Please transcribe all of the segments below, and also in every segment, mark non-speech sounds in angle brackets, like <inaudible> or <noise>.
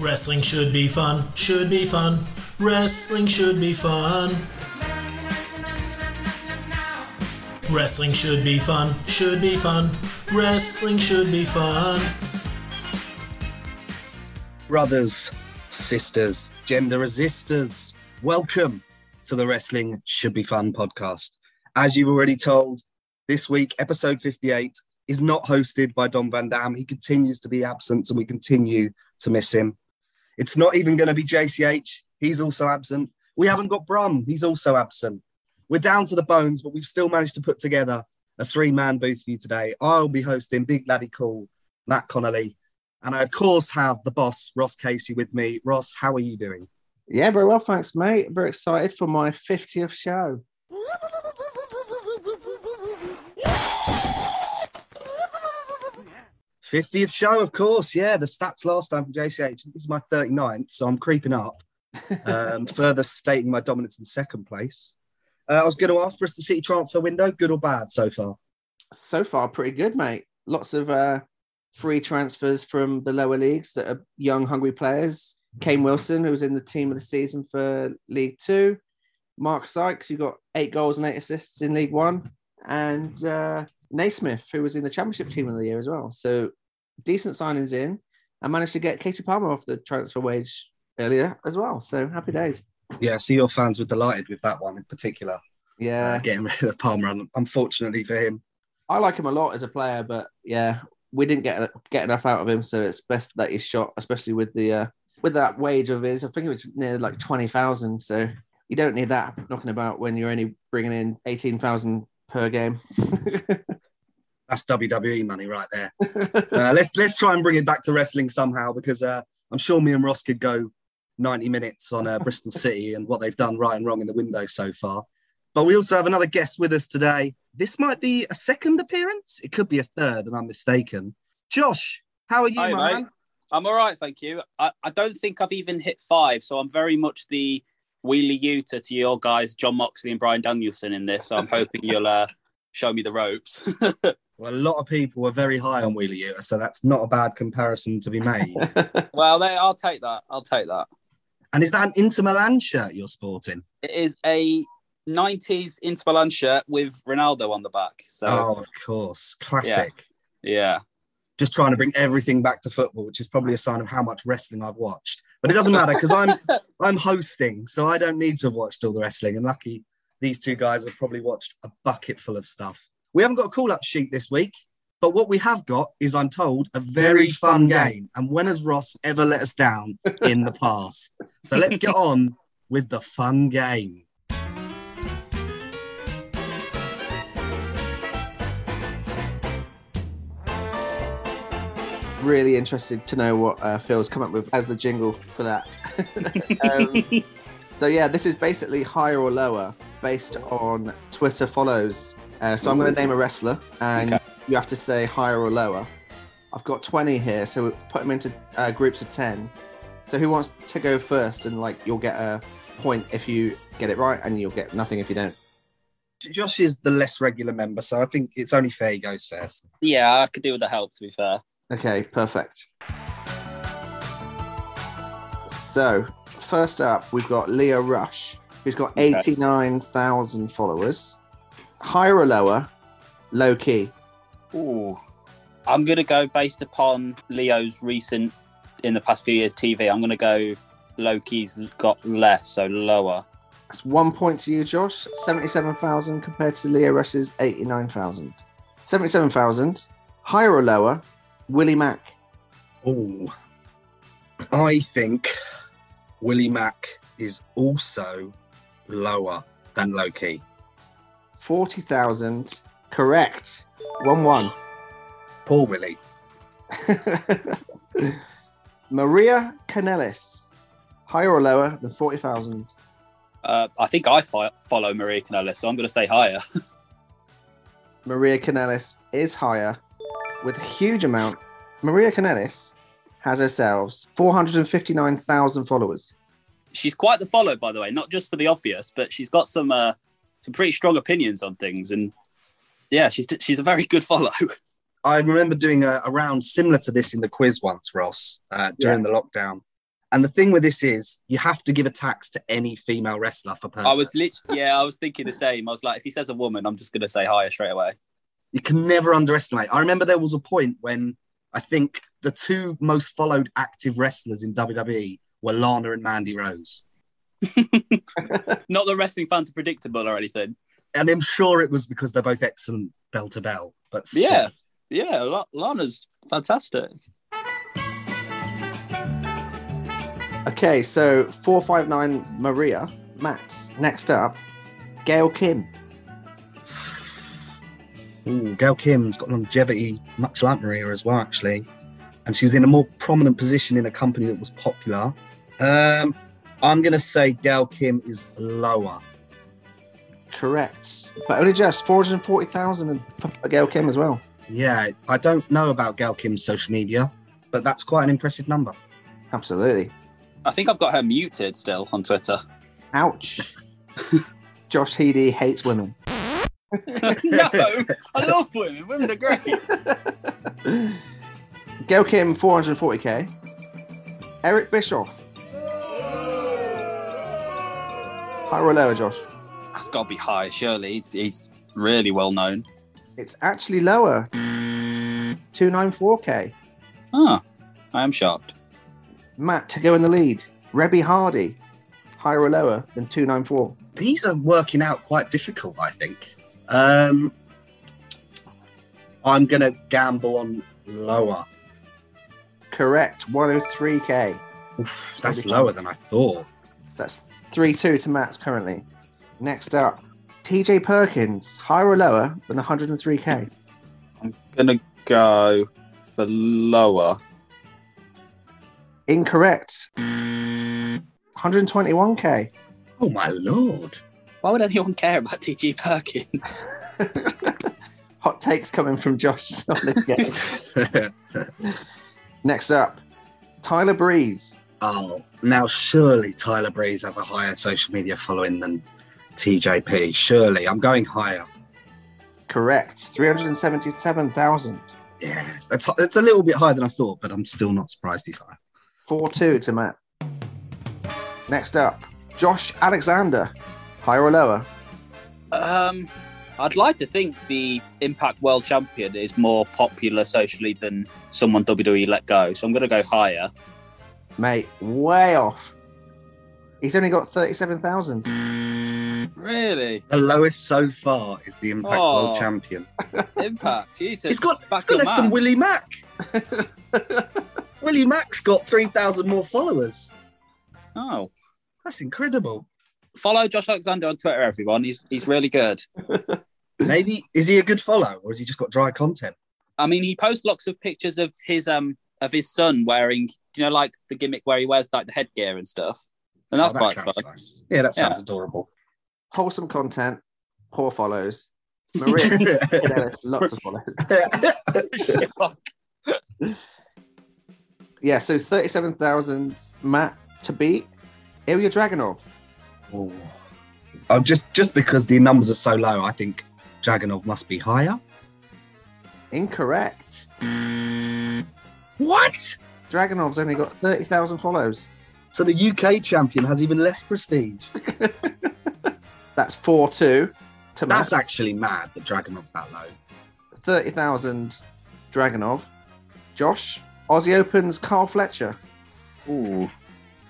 Wrestling should be fun, should be fun. Wrestling should be fun. Wrestling should be fun, should be fun. Wrestling should be fun. brothers, sisters, gender resistors, welcome to the Wrestling Should Be Fun podcast. As you've already told, this week, episode 58 is not hosted by Don Van Dam. He continues to be absent and we continue to miss him. It's not even going to be JCH. He's also absent. We haven't got Brum. He's also absent. We're down to the bones, but we've still managed to put together a three man booth for you today. I'll be hosting Big Laddie Cool, Matt Connolly, and I, of course, have the boss, Ross Casey, with me. Ross, how are you doing? Yeah, very well, thanks, mate. Very excited for my 50th show. <laughs> 50th show, of course. Yeah, the stats last time from JCH. This is my 39th, so I'm creeping up, um, <laughs> further stating my dominance in second place. Uh, I was going to ask Bristol City transfer window, good or bad so far? So far, pretty good, mate. Lots of uh, free transfers from the lower leagues that are young, hungry players. Kane Wilson, who was in the team of the season for League Two. Mark Sykes, who got eight goals and eight assists in League One. And uh, Naismith, who was in the Championship team of the year as well. So decent signings in. I managed to get Kasey Palmer off the transfer wage earlier as well. So happy days. Yeah, so your fans were delighted with that one in particular. Yeah. Uh, getting rid of Palmer, unfortunately for him. I like him a lot as a player, but yeah, we didn't get get enough out of him, so it's best that he's shot, especially with the uh, with that wage of his. I think it was near like twenty thousand, so you don't need that knocking about when you're only bringing in eighteen thousand per game. <laughs> That's WWE money right there. <laughs> uh, let's let's try and bring it back to wrestling somehow because uh, I'm sure me and Ross could go 90 minutes on uh, Bristol <laughs> City and what they've done right and wrong in the window so far. But we also have another guest with us today. This might be a second appearance. It could be a third, and I'm mistaken. Josh, how are you, Hi, my mate. man? I'm all right, thank you. I, I don't think I've even hit five, so I'm very much the Wheeler Yuta to your guys, Jon Moxley and Bryan Danielson in this. So I'm hoping you'll uh, show me the ropes. <laughs> Well, a lot of people were very high on Wheeler Yuta, so that's not a bad comparison to be made. <laughs> well, they, I'll take that. I'll take that. and is that an Inter Milan shirt you're sporting? It is a 90s Inter Milan shirt with Ronaldo on the back. So, Oh, of course. Classic. yeah. Just trying to bring everything back to football, which is probably a sign of how much wrestling I've watched. But it doesn't matter because I'm <laughs> I'm hosting, so I don't need to have watched all the wrestling. And lucky these two guys have probably watched a bucket full of stuff. We haven't got a call-up sheet this week, but what we have got is, I'm told, a very fun game. And when has Ross ever let us down in the <laughs> past? So let's get on with the fun game. really interested to know what uh, Phil's come up with as the jingle for that. <laughs> um, <laughs> so yeah, this is basically higher or lower based on Twitter follows. Uh, so I'm going to name a wrestler, and Okay. you have to say higher or lower. I've got 20 here, so we'll put them into uh, groups of 10. So who wants to go first? And like, you'll get a point if you get it right, and you'll get nothing if you don't. Josh is the less regular member, so I think it's only fair he goes first. Yeah, I could do with the help, to be fair. Okay, perfect. So, first up, we've got Lio Rush, who's got Okay. 89,000 followers. Higher or lower? Low Ki. Ooh. I'm going to go based upon Lio's recent, in the past few years, TV. I'm going to go Low Ki's got less, so lower. That's one point to you, Josh. 77,000 compared to Lio Rush's 89,000. 77,000. Higher or lower? Willie Mack. Oh, I think Willie Mack is also lower than Loki. 40,000. Correct. 1 1. Poor Willie. <laughs> Maria Kanellis. Higher or lower than 40,000? Uh, I think I fo- follow Maria Canella, so I'm going to say higher. <laughs> Maria Kanellis is higher with a huge amount. Maria Kanellis has herself 459,000 followers. she's quite the follow, by the way, not just for the obvious, but she's got some uh, some pretty strong opinions on things, and yeah, she's she's a very good follow. I remember doing a, a round similar to this in the quiz once, Ross, uh, during the lockdown. And the thing with this is, you have to give a tax to any female wrestler for purpose. I was literally, yeah, I was thinking the same. I was like, if he says a woman, I'm just going to say higher straight away. You can never underestimate. I remember there was a point when I think the two most followed active wrestlers in WWE were Lana and Mandy Rose. <laughs> Not the wrestling fans are predictable or anything. And I'm sure it was because they're both excellent bell to bell. But still. Yeah, yeah, La- Lana's fantastic. Okay, so 459 Maria, Matt. Next up, Gail Kim. Ooh, Gail Kim's got longevity, much like Maria as well, actually. And she was in a more prominent position in a company that was popular. Um, I'm going to say Gail Kim is lower. Correct. But only just 440,000 for Gail Kim as well. Yeah, I don't know about Gail Kim's social media, but that's quite an impressive number. Absolutely. I think I've got her muted still on Twitter. Ouch. <laughs> Josh Heady hates women. <laughs> <laughs> no, I love women. Women are great. Gail Kim, 440k. Eric Bischoff. Higher or lower, Josh? That's got to be high, surely. He's, he's really well known. It's actually lower. 294k. Ah, I am shocked. Matt to go in the lead. Reby Hardy. Higher or lower than 294? These are working out quite difficult, I think. Um, I'm going to gamble on lower. Correct. 103k. Oof, that's lower than I thought. That's 3 2 to Matt's currently. Next up, TJ Perkins. Higher or lower than 103k? I'm going to go for lower. Incorrect. 121k. Oh, my lord. Why would anyone care about TJ Perkins? <laughs> Hot takes coming from Josh <laughs> on this game. <laughs> Next up, Tyler Breeze. Oh, now surely Tyler Breeze has a higher social media following than TJP. Surely. I'm going higher. Correct. 377,000. Yeah, it's, it's a little bit higher than I thought, but I'm still not surprised he's higher. 4 2 to Matt. Next up, Josh Alexander. Higher or lower? Um, I'd like to think the Impact World Champion is more popular socially than someone WWE let go. So I'm going to go higher. Mate, way off. He's only got 37,000. Really? The lowest so far is the Impact Oh. World Champion. <laughs> Impact. Jesus. He's got, he's got your less than man. Willie Mack. <laughs> Willie Mack's got 3,000 more followers. Oh. That's incredible. Follow Josh Alexander on Twitter, everyone. He's he's really good. <laughs> Maybe is he a good follow or has he just got dry content? I mean, he posts lots of pictures of his um of his son wearing, you know, like the gimmick where he wears like the headgear and stuff. And oh, that's Oh, that quite fun. nice. Yeah, that sounds Yeah. adorable. Wholesome content, poor follows. <laughs> Maria <laughs> lots of follows. <laughs> Yeah, so 37,000 Matt to beat. Ilya Dragunov. Ooh. Oh, just just because the numbers are so low, I think Dragunov must be higher. Incorrect. Hmm. What? Dragunov's only got 30,000 follows. So the UK champion has even less prestige. <laughs> That's 4 2 to Matt. That's actually mad that Dragunov's that low. 30,000 Dragunov. Josh, Aussie Opens Carl Fletcher. Ooh.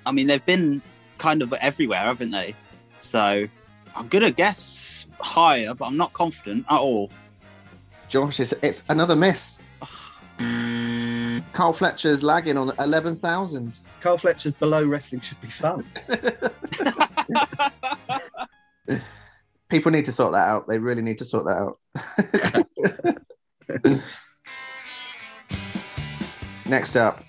I mean, they've been kind of everywhere, haven't they? So I'm gonna guess higher, but I'm not confident at all. Josh, it's, it's another miss. <sighs> Hmm. Carl Fletcher's lagging on 11,000. Carl Fletcher's below wrestling should be fun. <laughs> People need to sort that out. They really need to sort that out. <laughs> Next up,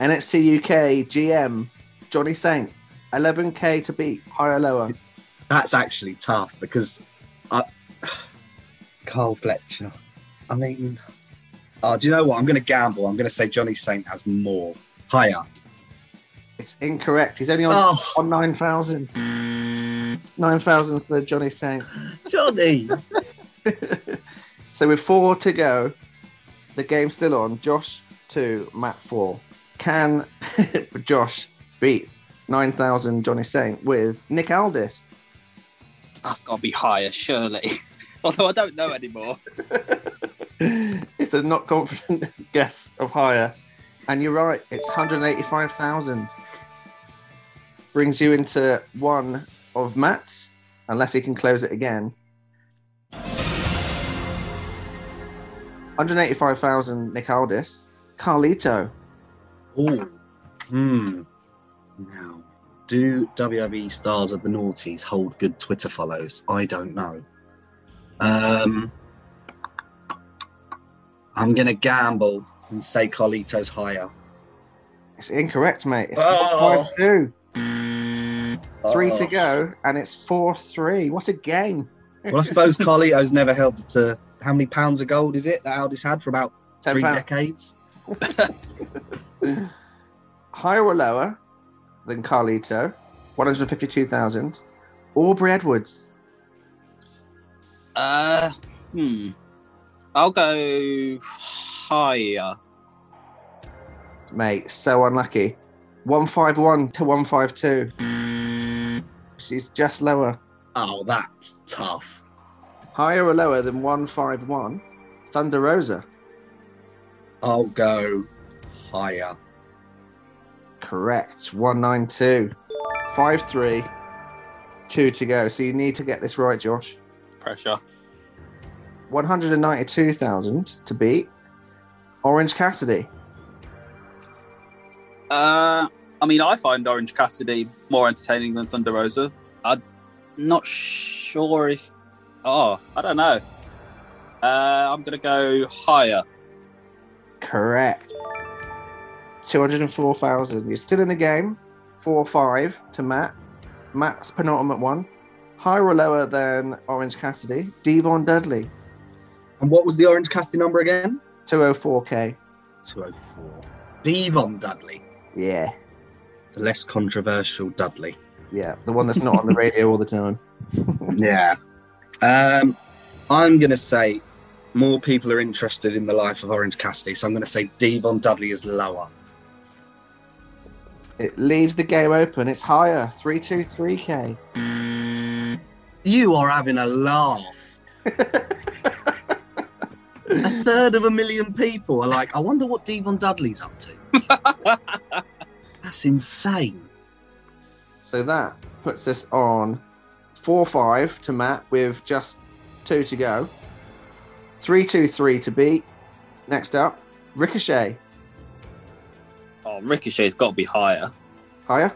NXT UK GM Johnny Saint, 11k to beat, higher or lower. That's actually tough because uh, I, <sighs> Carl Fletcher. I mean, oh, do you know what? I'm going to gamble. I'm going to say Johnny Saint has more, higher. It's incorrect. He's only on, Oh, on 9,000. 9,000 for Johnny Saint. Johnny. <laughs> so with four to go, the game's still on. Josh two, Matt four. Can <laughs> Josh beat 9,000 Johnny Saint with Nick Aldis. That's got to be higher, surely. <laughs> Although I don't know anymore. It's a not confident <laughs> guess of higher. And you're right, it's 185,000. Brings you into one of Matt's, unless he can close it again. 185,000 Nick Aldis. Carlito. Oh. Hmm. Now, do WWE stars of the noughties hold good Twitter follows? I don't know. Um, I'm gonna gamble and say Carlito's higher. It's incorrect, mate. It's Oh. 5 2. Three to Oh. go, and it's 4 3. What a game. Well, I suppose Carlito's never held to how many pounds of gold is it that Aldis had for about 10 three pounds. decades? <laughs> Higher or lower than Carlito, 152,000. Aubrey Edwards. Uh, hmm. I'll go higher. Mate, so unlucky. 151 to 152. She's just lower. Oh, that's tough. Higher or lower than 151. Thunder Rosa. I'll go higher. Correct. 192. 5 3. Two to go. So you need to get this right, Josh. Pressure. 192,000 to beat. Orange Cassidy. Uh, I mean, I find Orange Cassidy more entertaining than Thunder Rosa. I'm not sure if. Oh, I don't know. Uh, I'm gonna go higher. Correct. 204,000. You're still in the game. 4 5 to Matt. Matt's penultimate one. Higher or lower than Orange Cassidy? D-Von Dudley. And what was the Orange Cassidy number again? 204k. 204. D-Von Dudley, Yeah. the less controversial Dudley. Yeah. The one that's not on the radio all the time. <laughs> Yeah. Um, I'm going to say more people are interested in the life of Orange Cassidy, so I'm going to say D-Von Dudley is lower. It leaves the game open. It's higher. 323k. You are having a laugh. <laughs> A third of a million people are like, I wonder what D-Von Dudley's up to. <laughs> That's insane. So that puts us on 4 5 to Matt with just two to go. 3 2 3 to beat. Next up, Ricochet. Oh, Ricochet's got to be higher. Higher?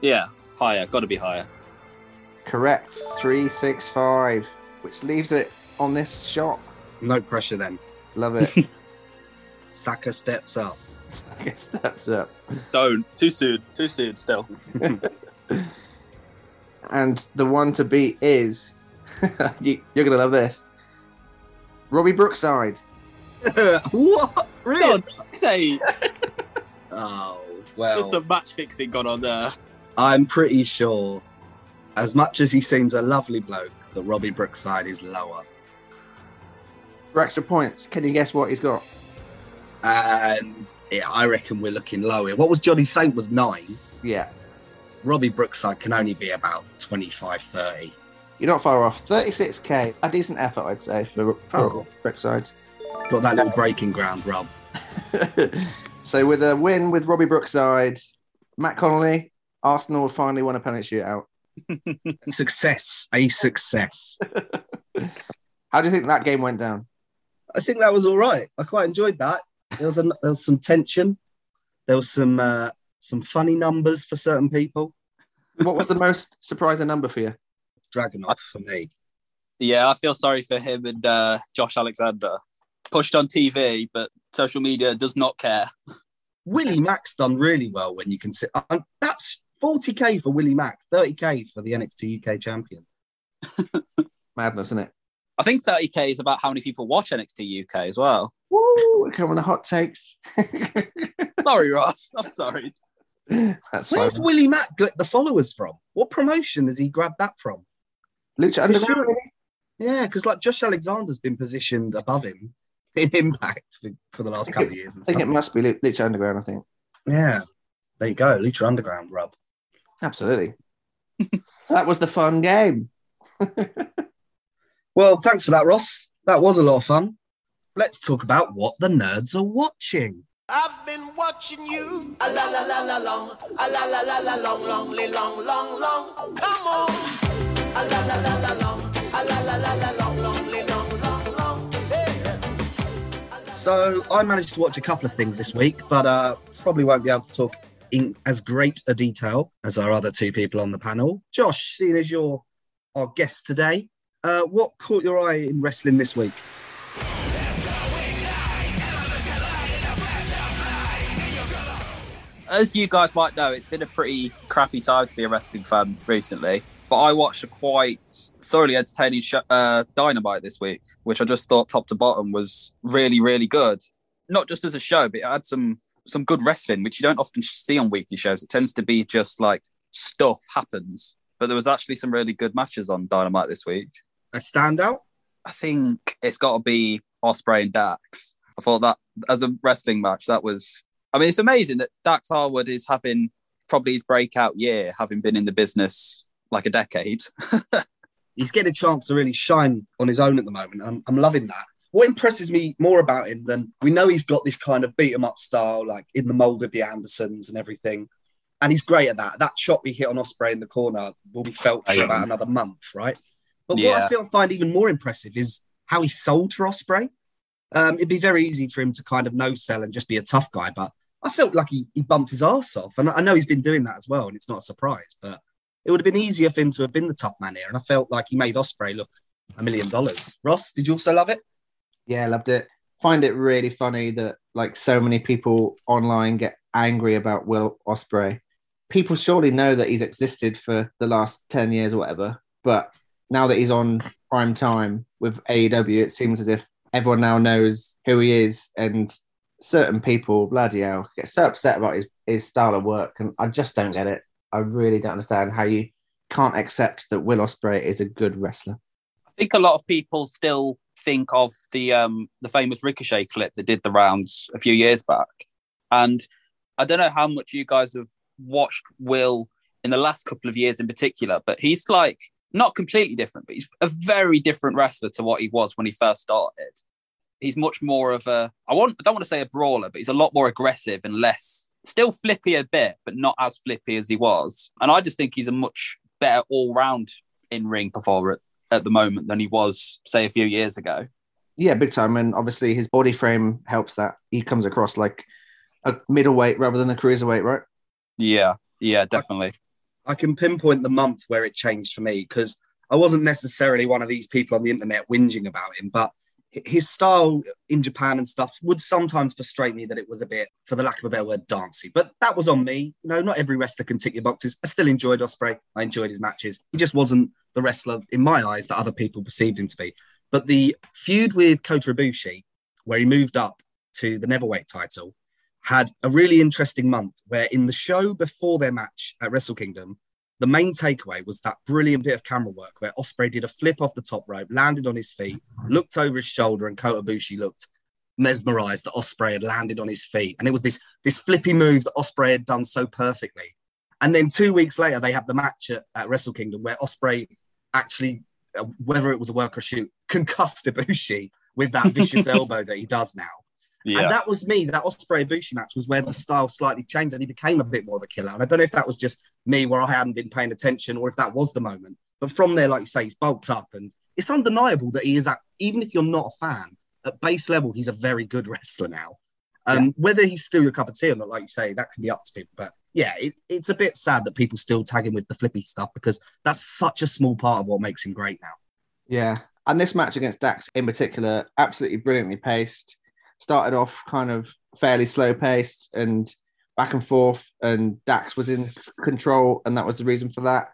Yeah, higher. Got to be higher. Correct. 365, which leaves it on this shot. No pressure then. Love it. <laughs> Saka steps up. Saka steps up. Don't. Too soon. Too soon. Still. <laughs> And the one to beat is. <laughs> you, you're going to love this. Robbie Brookside. what? Really? God's sake. Oh, There's well. some match fixing gone on there. I'm pretty sure, as much as he seems a lovely bloke, that Robbie Brookside is lower. For extra points, can you guess what he's got? And yeah, I reckon we're looking lower. What was Johnny Saint was nine. Yeah. Robbie Brookside can only be about 25, 30. You're not far off. 36k. A decent effort, I'd say, for, for Oh. Brookside. Got that little breaking ground, Rob. <laughs> so with a win with Robbie Brookside, Matt Connolly, Arsenal finally won a penalty shootout. <laughs> Success, a success. <laughs> How do you think that game went down? I think that was all right. I quite enjoyed that. There was, a, there was some tension. There was some uh, some funny numbers for certain people. What was the most surprising number for you? Dragunov for me. Yeah, I feel sorry for him and uh, Josh Alexander. Pushed on TV, but social media does not care. Willie Mack's done really well when you consider uh, that's 40k for Willie Mack, 30k for the NXT UK champion. <laughs> Madness, isn't it? I think 30k is about how many people watch NXT UK as well. Woo! We're coming to hot takes. <laughs> Sorry, Ross. I'm sorry. That's fine. Where's Willie Mack get the followers from? What promotion has he grabbed that from? Lucha Underground. Yeah, because like Josh Alexander's been positioned above him in Impact for, for the last couple of years. And I think it must be Lu- Lucha Underground. I think. Yeah. There you go, Lucha Underground rub. Absolutely. so <laughs> that was the fun game. <laughs> Well, thanks for that, Ross. That was a lot of fun. Let's talk about what the nerds are watching. I've been watching you. A la la la la long. A la la la la long, long, long, long, long. Come on. A la la la la long. A la la la la long, long, long, long. So I managed to watch a couple of things this week, but uh, probably won't be able to talk in as great a detail as our other two people on the panel. Josh, seeing as you're our guest today, uh, what caught your eye in wrestling this week? As you guys might know, it's been a pretty crappy time to be a wrestling fan recently. But I watched a quite thoroughly entertaining show, uh, Dynamite this week, which I just thought top to bottom was really, really good. Not just as a show, but it had some some good wrestling, which you don't often see on weekly shows. It tends to be just like stuff happens. But there was actually some really good matches on Dynamite this week. A standout? I think it's got to be Ospreay and Dax. I thought that as a wrestling match, that was. I mean, it's amazing that Dax Harwood is having probably his breakout year, having been in the business like a decade. <laughs> He's getting a chance to really shine on his own at the moment. I'm, I'm loving that. What impresses me more about him than we know he's got this kind of beat 'em up style, like in the mold of the Andersons and everything. And he's great at that. That shot we hit on Ospreay in the corner will be felt for about another month, right? But what I feel find even more impressive is how he sold for Ospreay. Um, it'd be very easy for him to kind of no sell and just be a tough guy, but I felt like he, he bumped his ass off. And I know he's been doing that as well, and it's not a surprise, but it would have been easier for him to have been the tough man here. And I felt like he made Ospreay look a million dollars. Ross, did you also love it? Yeah, loved it. Find it really funny that like so many people online get angry about Will Ospreay. People surely know that he's existed for the last 10 years or whatever, but now that he's on prime time with AEW, it seems as if everyone now knows who he is and certain people, bloody hell, get so upset about his, his style of work. And I just don't get it. I really don't understand how you can't accept that Will Ospreay is a good wrestler. I think a lot of people still think of the um the famous Ricochet clip that did the rounds a few years back, and I don't know how much you guys have watched Will in the last couple of years in particular, but he's like not completely different, but he's a very different wrestler to what he was when he first started. He's much more of a I want I don't want to say a brawler, but he's a lot more aggressive and less still flippy a bit, but not as flippy as he was. And I just think he's a much better all round in ring performer at, at the moment than he was, say, a few years ago. Yeah, big time. And obviously his body frame helps that. He comes across like a middleweight rather than a cruiserweight, right? Yeah, yeah, definitely. I can pinpoint the month where it changed for me because I wasn't necessarily one of these people on the internet whinging about him, but his style in Japan and stuff would sometimes frustrate me that it was a bit, for the lack of a better word, dancey. But that was on me. You know, not every wrestler can tick your boxes. I still enjoyed Ospreay. I enjoyed his matches. He just wasn't the wrestler in my eyes that other people perceived him to be. But the feud with Kota Ibushi, where he moved up to the Neverweight title, had a really interesting month where in the show before their match at Wrestle Kingdom, the main takeaway was that brilliant bit of camera work where Ospreay did a flip off the top rope, landed on his feet, looked over his shoulder, and Kota Ibushi looked mesmerized that Ospreay had landed on his feet. And it was this this flippy move that Ospreay had done so perfectly. And then two weeks later, they have the match at, at Wrestle Kingdom where Ospreay actually, uh, whether it was a work or shoot, <laughs> concussed Ibushi with that vicious <laughs> elbow that he does now. Yeah, And that was me. That Ospreay Ibushi match was where the style slightly changed and he became a bit more of a killer. And I don't know if that was just me where I hadn't been paying attention or if that was the moment. But from there, like you say, he's bulked up and it's undeniable that he is, at, even if you're not a fan, at base level, he's a very good <laughs> wrestler now. Um, Whether he's still your cup of tea or not, like you say, that can be up to people. But yeah, it, it's a bit sad that people still tag him with the flippy stuff because that's such a small part of what makes him great now. Yeah. And this match against Dax in particular, absolutely brilliantly paced. Started off kind of fairly slow paced and back and forth, and Dax was in control, and that was the reason for that.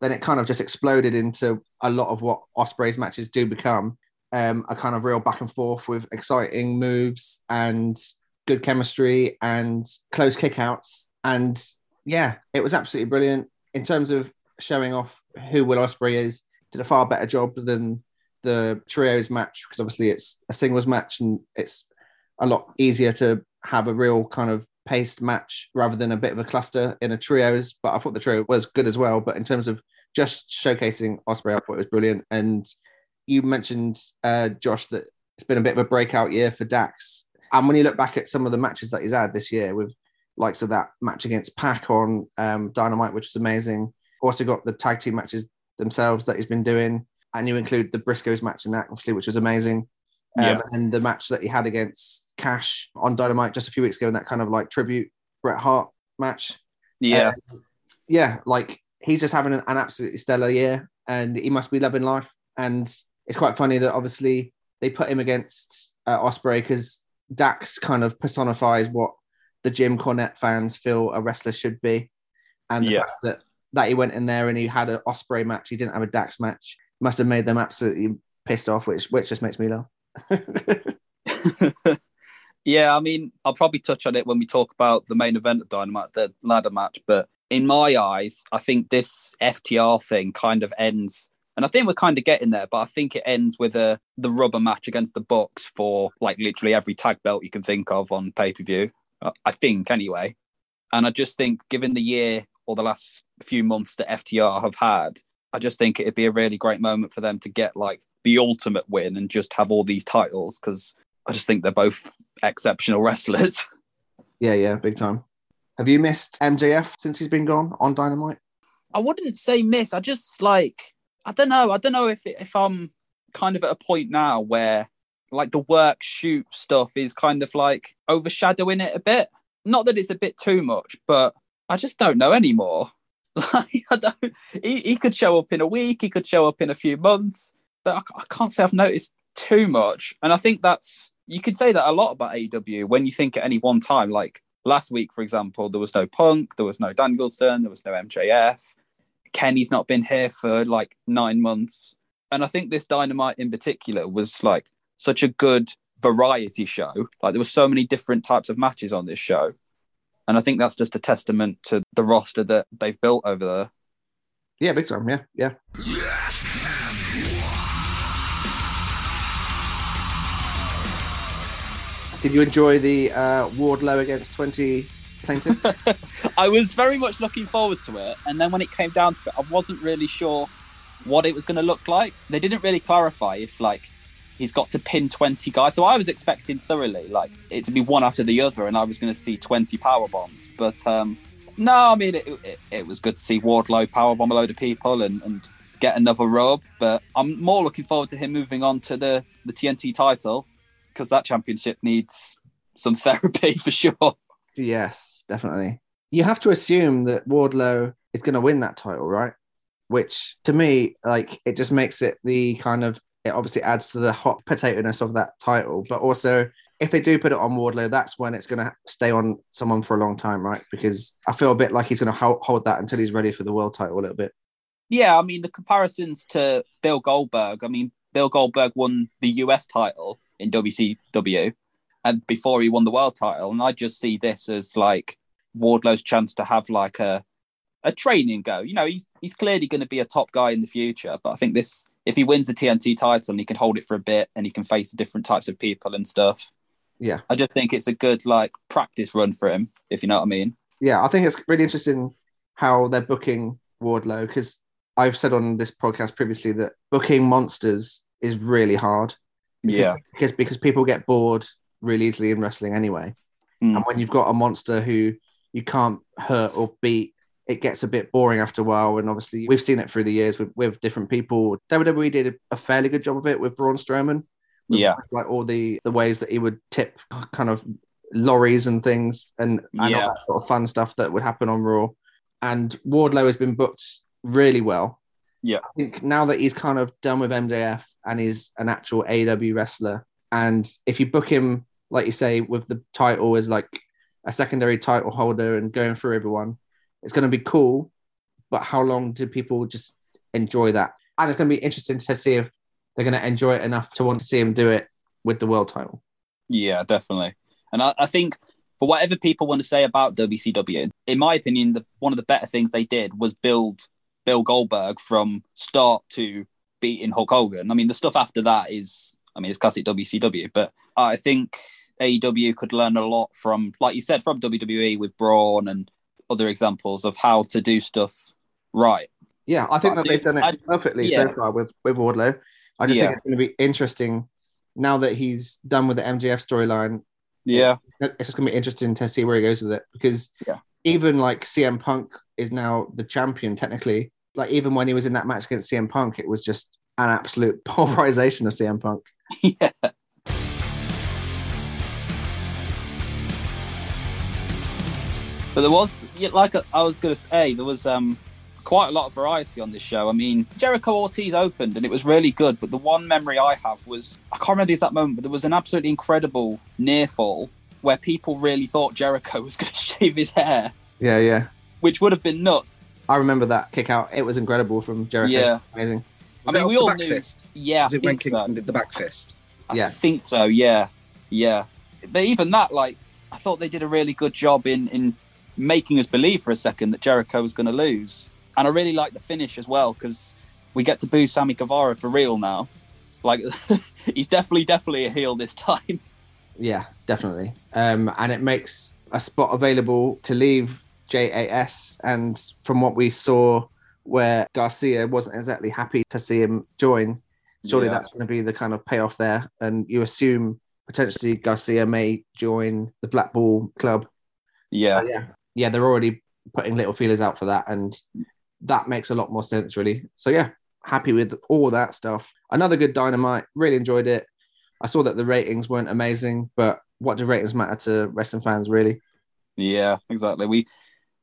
Then it kind of just exploded into a lot of what Ospreay's matches do become um, a kind of real back and forth with exciting moves and good chemistry and close kickouts. And yeah, it was absolutely brilliant in terms of showing off who Will Ospreay is. Did a far better job than the trios match because obviously it's a singles match and it's a lot easier to have a real kind of paced match rather than a bit of a cluster in a trios. But I thought the trio was good as well. But in terms of just showcasing Ospreay, I thought it was brilliant. And you mentioned, uh, Josh, that it's been a bit of a breakout year for Dax. And when you look back at some of the matches that he's had this year, with likes of that match against Pac on um, Dynamite, which was amazing. Also got the tag team matches themselves that he's been doing, and you include the Briscoes match in that, obviously, which was amazing. Um, Yeah. And the match that he had against Cash on Dynamite just a few weeks ago in that kind of like tribute Bret Hart match. Yeah. Uh, yeah, like he's just having an, an absolutely stellar year and he must be loving life. And it's quite funny that obviously they put him against uh, Ospreay because Dax kind of personifies what the Jim Cornette fans feel a wrestler should be. And the Yeah. fact that, that he went in there and he had an Ospreay match, he didn't have a Dax match, must have made them absolutely pissed off, which which just makes me laugh. <laughs> yeah, I mean, I'll probably touch on it when we talk about the main event of Dynamite, the ladder match. But in my eyes, I think this FTR thing kind of ends, and I think we're kind of getting there. But I think it ends with a the rubber match against the Bucks for like literally every tag belt you can think of on pay per view. Uh, I think anyway. And I just think, given the year or the last few months that FTR have had, I just think it'd be a really great moment for them to get like the ultimate win and just have all these titles because I just think they're both exceptional <laughs> wrestlers. yeah, yeah, big time. Have you missed MJF since he's been gone on Dynamite? I wouldn't say miss. I just like I don't know. I don't know if if I'm kind of at a point now where like the work shoot stuff is kind of like overshadowing it a bit. Not that it's a bit too much, but I just don't know anymore. <laughs> Like I don't. He, he could show up in a week. He could show up in a few months, I, I can't say I've noticed too much. And I think that's you could say that a lot about AEW when you think at any one time. Like last week, for example, there was no Punk, there was no Danielson, there was no MJF. Kenny's not been here for like nine months. And I think this Dynamite in particular was like such a good variety show. Like there were so many different types of matches on this show. And I think that's just a testament to the roster that they've built over there. Yeah, big time. Yeah, yeah. Did you enjoy the uh, Wardlow against 20 plaintiff? <laughs> I was very much looking forward to it. And then when it came down to it, I wasn't really sure what it was going to look like. They didn't really clarify if, like, he's got to pin 20 guys. So I was expecting thoroughly, like, it to be one after the other, and I was going to see 20 power bombs. But um, no, I mean, it, it, it was good to see Wardlow power bomb a load of people and, and get another rub. But I'm more looking forward to him moving on to the, the TNT title because that championship needs some <laughs> therapy for sure. yes, definitely. You have to assume that Wardlow is going to win that title, right? Which to me, like, it just makes it the kind of, it obviously adds to the hot potatoeness of that title. But also, if they do put it on Wardlow, that's when it's going to stay on someone for a long time, right? Because I feel a bit like he's going to hold, that until he's ready for the world title a little bit. Yeah, I mean the comparisons to Bill Goldberg. I mean Bill Goldberg won the US title WCW, and before he won the world title, and I just see this as like Wardlow's chance to have like a a training go. You know, he's he's clearly going to be a top guy in the future, but I think this if he wins the TNT title and he can hold it for a bit and he can face different types of people and stuff. Yeah. I just think it's a good like practice run for him, if you know what I mean. Yeah, I think it's really interesting how they're booking Wardlow because I've said on this podcast previously that booking monsters is really hard. Yeah. because because people get bored really easily in wrestling anyway. Mm. And when you've got a monster who you can't hurt or beat, it gets a bit boring after a while. And obviously, we've seen it through the years with, with different people. WWE did a, fairly good job of it with Braun Strowman. with, Yeah. like all the the ways that he would tip kind of lorries and things, and, and Yeah. all that sort of fun stuff that would happen on Raw. And Wardlow has been booked really well. Yeah. I think now that he's kind of done with MJF and he's an actual AW wrestler, and if you book him, like you say, with the title as like a secondary title holder and going through everyone, it's going to be cool. But how long do people just enjoy that? And it's going to be interesting to see if they're going to enjoy it enough to want to see him do it with the world title. Yeah, definitely. And I, I think for whatever people want to say about WCW, in my opinion, the, one of the better things they did was build Bill Goldberg from start to beating Hulk Hogan. I mean, the stuff after that is, I mean, it's classic WCW, but I think AEW could learn a lot from, like you said, from WWE with Braun and other examples of how to do stuff right. Yeah, I think I that they've done it I- perfectly yeah. so far with with Wardlow. I just Yeah. think it's going to be interesting now that he's done with the MJF storyline. Yeah, It's just going to be interesting to see where he goes with it because Yeah. even like CM Punk is now the champion technically. Like even when he was in that match against CM Punk, it was just an absolute <laughs> pulverization of CM Punk. <laughs> yeah. But there was, like I was going to say, there was um, quite a lot of variety on this show. I mean, Jericho Ortiz opened and it was really good. But the one memory I have was I can't remember the exact moment, but there was an absolutely incredible near fall where people really thought Jericho <laughs> was going to shave his hair, Yeah, yeah. which would have been nuts. I remember that kick out. It was incredible from Jericho. Yeah. Amazing. I mean, we all the knew. fist? Yeah, Was I it when think so. Kingston did the back fist? I Yeah. think so. Yeah, yeah. But even that, like, I thought they did a really good job in in making us believe for a second that Jericho was going to lose, and I really like the finish as well because we get to boo Sammy Guevara for real now. Like, <laughs> he's definitely, definitely a heel this <laughs> time. Yeah, definitely. Um, and it makes a spot available to leave JAS. And from what we saw, where Garcia wasn't exactly happy to see him join, surely Yeah. that's going to be the kind of payoff there. And you assume potentially Garcia may join the Black Ball Club. Yeah, yeah, yeah, they're already putting little feelers out for that, and that makes a lot more sense, really. So yeah, happy with all that stuff. Another good dynamite. Really enjoyed it. I saw that the ratings weren't amazing, but what do ratings matter to wrestling fans, really? yeah, exactly. We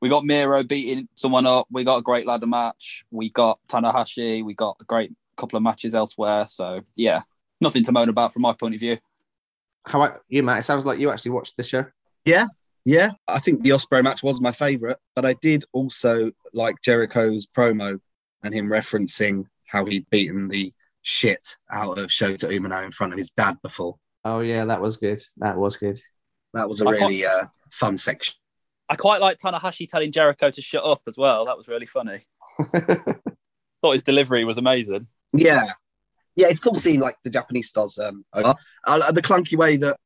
we got Miro beating someone up. We got a great ladder match. We got Tanahashi. We got a great couple of matches elsewhere. So yeah, nothing to moan about from my point of view. How about you, Matt? It sounds like you actually watched the show. Yeah, yeah. I think the Ospreay match was my favourite, but I did also like Jericho's promo and him referencing how he'd beaten the shit out of Shota Umino in front of his dad before. Oh yeah, that was good. That was good. That was a I can't- really uh, fun section. I quite like Tanahashi telling Jericho to shut up as well. That was really funny. <laughs> Thought his delivery was amazing. Yeah, yeah, it's cool seeing like the Japanese stars. Um, over. I the clunky way that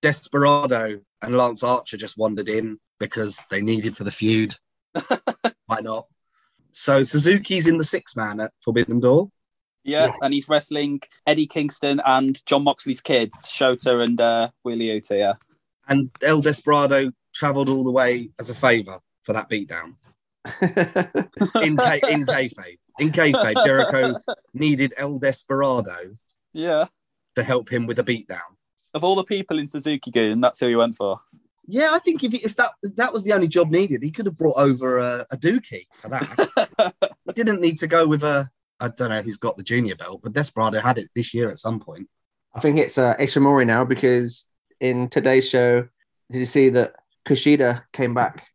Desperado and Lance Archer just wandered in because they needed for the feud. <laughs> Why not? So Suzuki's in the six man at Forbidden Door. Yeah, Yeah. and he's wrestling Eddie Kingston and Jon Moxley's kids, Shota and uh, Wheeler Yuta. Yeah, and El Desperado travelled all the way as a favour for that beatdown. <laughs> In K- in kayfabe, in kayfabe, Jericho needed El Desperado yeah. to help him with a beatdown. Of all the people in Suzuki-gun, that's who he went for. Yeah, I think if it's that that was the only job needed, he could have brought over a, a Douki for that. <laughs> he didn't need to go with a I don't know who's got the junior belt, but Desperado had it this year at some point. I think it's uh, Ishimori now because in today's show, did you see that Kushida came back?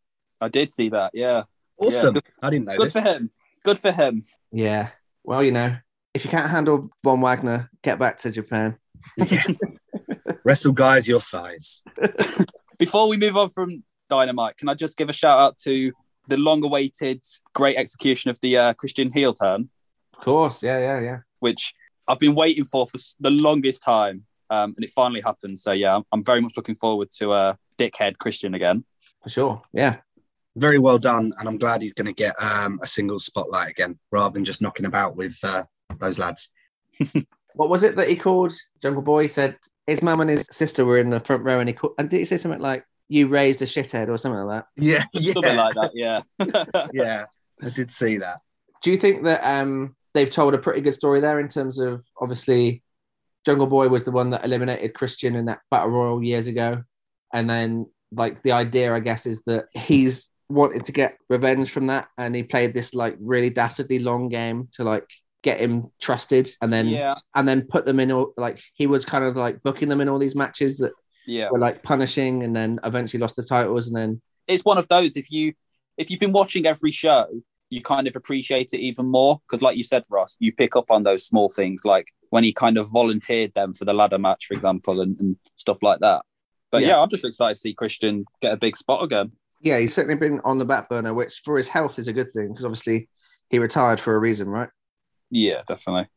I did see that. Yeah, Awesome. good- I didn't know good this. for him. Good for him. Yeah. Well, you know, if you can't handle Von Wagner, get back to Japan. Yeah. <laughs> Wrestle guys your size. <laughs> Before we move on from Dynamite, can I just give a shout out to the long-awaited great execution of the uh, Christian heel turn, Of course. Yeah, yeah, yeah. which I've been waiting for for the longest time, um, and it finally happened. So yeah, I'm, I'm very much looking forward to uh, Dickhead Christian again. For sure. Yeah. Very well done, and I'm glad he's going to get um, a single spotlight again, rather than just knocking about with uh, those lads. <laughs> What was it that he called Jungle Boy? He said his mum and his sister were in the front row, and he called, and did he say something like "You raised a shithead" or something like that? Yeah, <laughs> yeah, Something like that. Yeah. <laughs> yeah. I did see that. Do you think that um, they've told a pretty good story there in terms of obviously Jungle Boy was the one that eliminated Christian in that battle royal years ago, and then like the idea, I guess, is that he's wanted to get revenge from that, and he played this like really dastardly long game to like get him trusted, and then yeah. and then put them in all like he was kind of like booking them in all these matches that Yeah. were like punishing, and then eventually lost the titles, and then it's one of those if you if you've been watching every show you kind of appreciate it even more because like you said ross you pick up on those small things like when he kind of volunteered them for the ladder match for example and, and stuff like that but Yeah. yeah. i'm just excited to see christian get a big spot again yeah, he's certainly been on the back burner, which for his health is a good thing because obviously he retired for a reason, right? yeah definitely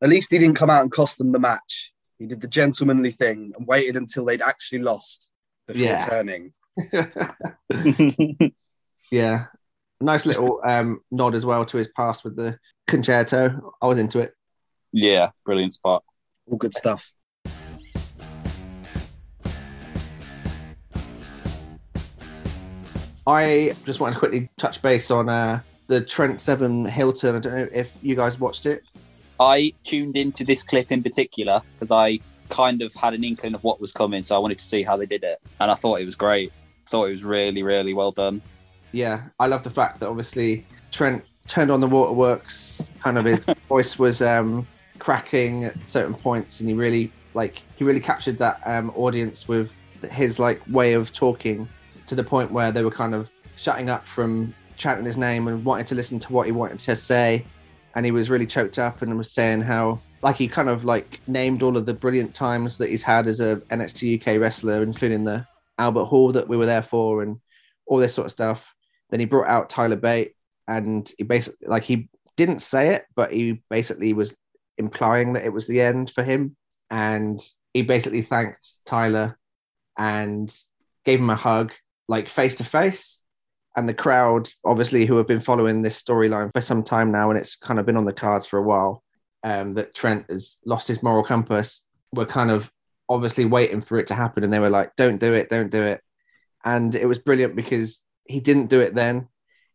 At least he didn't come out and cost them the match He did the gentlemanly thing and waited until they'd actually lost before Yeah. turning. <laughs> <laughs> yeah. Nice little um, nod as well to his past with the con-chair-to. I was into it. yeah, brilliant spot. All good stuff. I just wanted to quickly touch base on uh, the Trent Seven heel turn. I don't know if you guys watched it. I tuned into this clip in particular because I kind of had an inkling of what was coming, so I wanted to see how they did it, and I thought it was great. thought it was really, really well done. Yeah, I love the fact that obviously Trent turned on the waterworks. Kind of his <laughs> voice was um, cracking at certain points, and he really like he really captured that um, audience with his like way of talking to the point where they were kind of shutting up from chanting his name and wanting to listen to what he wanted to say. And he was really choked up and was saying how like he kind of like named all of the brilliant times that he's had as a NXT UK wrestler, including the Albert Hall that we were there for and all this sort of stuff. Then he brought out Tyler Bate and he basically like he didn't say it, but he basically was implying that it was the end for him. And he basically thanked Tyler and gave him a hug, like face to face. And the crowd, obviously, who have been following this storyline for some time now, and it's kind of been on the cards for a while, um, that Trent has lost his moral compass, were kind of obviously waiting for it to happen. And they were like, don't do it, don't do it. And it was brilliant because he didn't do it then.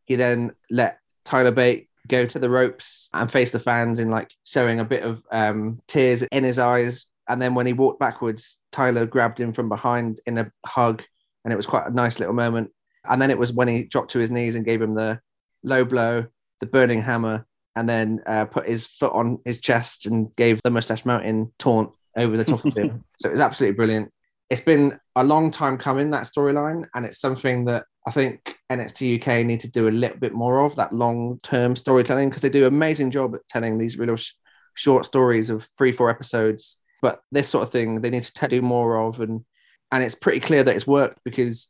He then let Tyler Bate go to the ropes and face the fans in like showing a bit of um, tears in his eyes. And then when he walked backwards, Tyler grabbed him from behind in a hug. And it was quite a nice little moment. And then it was when he dropped to his knees and gave him the low blow, the burning hammer, and then uh, put his foot on his chest and gave the Mustache Mountain taunt over the top of him. <laughs> So it was absolutely brilliant. It's been a long time coming, that storyline. And it's something that I think NXT UK need to do a little bit more of that long term storytelling because they do an amazing job at telling these real sh- short stories of three, four episodes. But this sort of thing they need to do more of. And, and it's pretty clear that it's worked because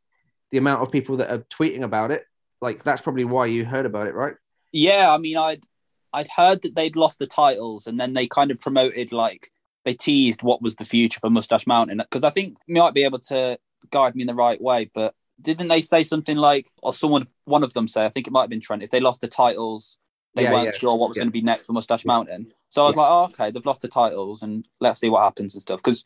the amount of people that are tweeting about it, like that's probably why you heard about it, right? Yeah, I mean, I'd I'd heard that they'd lost the titles, and then they kind of promoted like they teased what was the future for Mustache Mountain because I think they might be able to guide me in the right way. But didn't they say something like, or someone, one of them say, I think it might have been Trent, if they lost the titles, they Yeah, weren't yeah. sure what was Yeah. going to be next for Mustache Mountain. So I was like, oh, okay, they've lost the titles, and let's see what happens and stuff. Because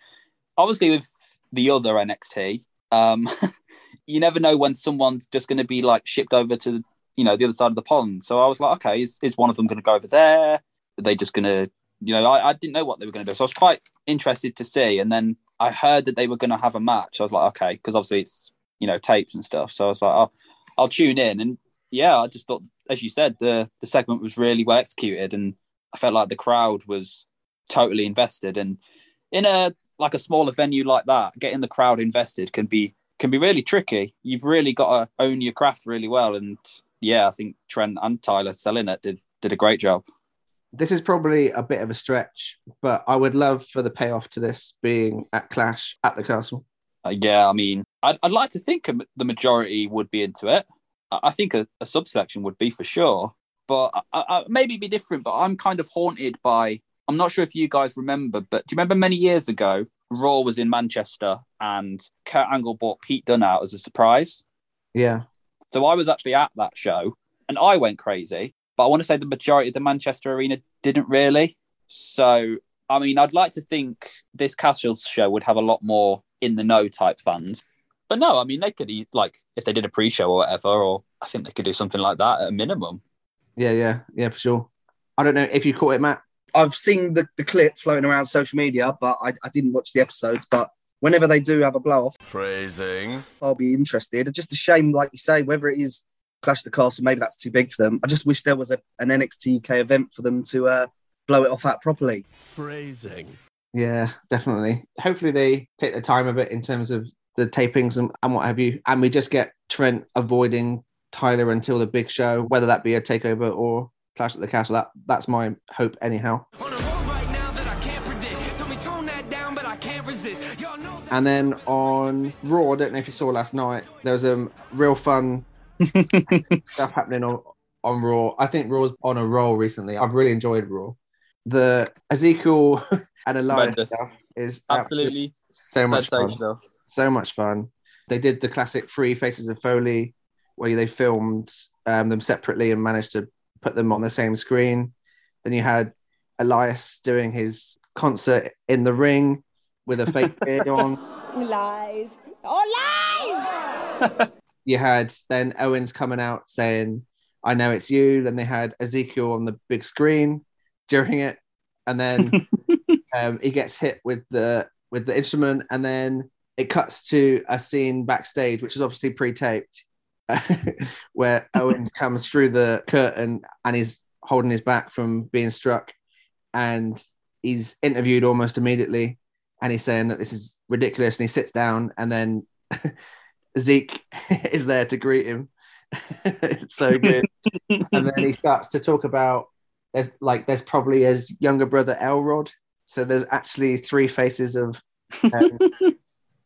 obviously with the other NXT, um, <laughs> you never know when someone's just going to be like shipped over to you know the other side of the pond. So I was like, okay, is, is one of them going to go over there? Are they just going to, you know, I, I didn't know what they were going to do. So I was quite interested to see. And then I heard that they were going to have a match. I was like, okay, because obviously it's you know tapes and stuff. So I was like, I'll, I'll tune in. And yeah, I just thought, as you said, the the segment was really well executed, and I felt like the crowd was totally invested. And in a like a smaller venue like that, getting the crowd invested can be can be really tricky. You've really got to own your craft really well. And yeah, I think Trent and Tyler selling it did did a great job. this is probably a bit of a stretch, but I would love for the payoff to this being at Clash at the Castle. Uh, yeah, I mean, I'd, I'd like to think the majority would be into it. I, think a, a subsection would be for sure, but I, I, maybe be different. But I'm kind of haunted by. I'm not sure if you guys remember, but do you remember many years ago, Raw was in Manchester and Kurt Angle bought Pete Dunne out as a surprise. Yeah, So I was actually at that show and I went crazy. But I want to say the majority of the Manchester arena didn't really. So, I mean, I'd like to think this Castles show would have a lot more in the know type fans. But no, I mean, they could, like, if they did a pre show or whatever, or I think they could do something like that at a minimum. yeah, yeah, yeah, for sure. I don't know if you caught it, Matt. I've seen the, the clip floating around social media, but I, I didn't watch the episodes. But whenever they do have a blow off, Phrasing. I'll be interested. It's just a shame, like you say, whether it is Clash of the Castle, maybe that's too big for them. I just wish there was a, an NXT UK event for them to uh, blow it off at properly. Phrasing. Yeah, definitely. Hopefully they take the time of it in terms of the tapings and, and what have you. And we just get Trent avoiding Tyler until the big show, whether that be a takeover or Clash at the Castle. That that's my hope anyhow. On a road right now that I can't predict. Tell me tone that down, but I can't resist. Y'all know that- And then on Raw, I don't know if you saw last night, there was a real fun <laughs> stuff happening on, on Raw. I think Raw's on a roll recently. I've really enjoyed Raw. The Ezekiel <laughs> and Elias Tremendous. stuff is Absolutely so much fun. so much fun. They did the classic three faces of Foley, where they filmed um, them separately and managed to put them on the same screen. Then you had Elias doing his concert in the ring with a fake <laughs> beard on. Lies. Oh, lies! <laughs> You had then Owens coming out saying, "I know it's you." Then they had Ezekiel on the big screen during it, and then <laughs> um, he gets hit with the with the instrument, and then it cuts to a scene backstage, which is obviously pre-taped, <laughs> where Owen <laughs> comes through the curtain and he's holding his back from being struck, and he's interviewed almost immediately, and he's saying that this is ridiculous, and he sits down, and then <laughs> Zeke is there to greet him. it's so good, and then he starts to talk about there's like there's probably his younger brother Elrod. So there's actually three faces of um,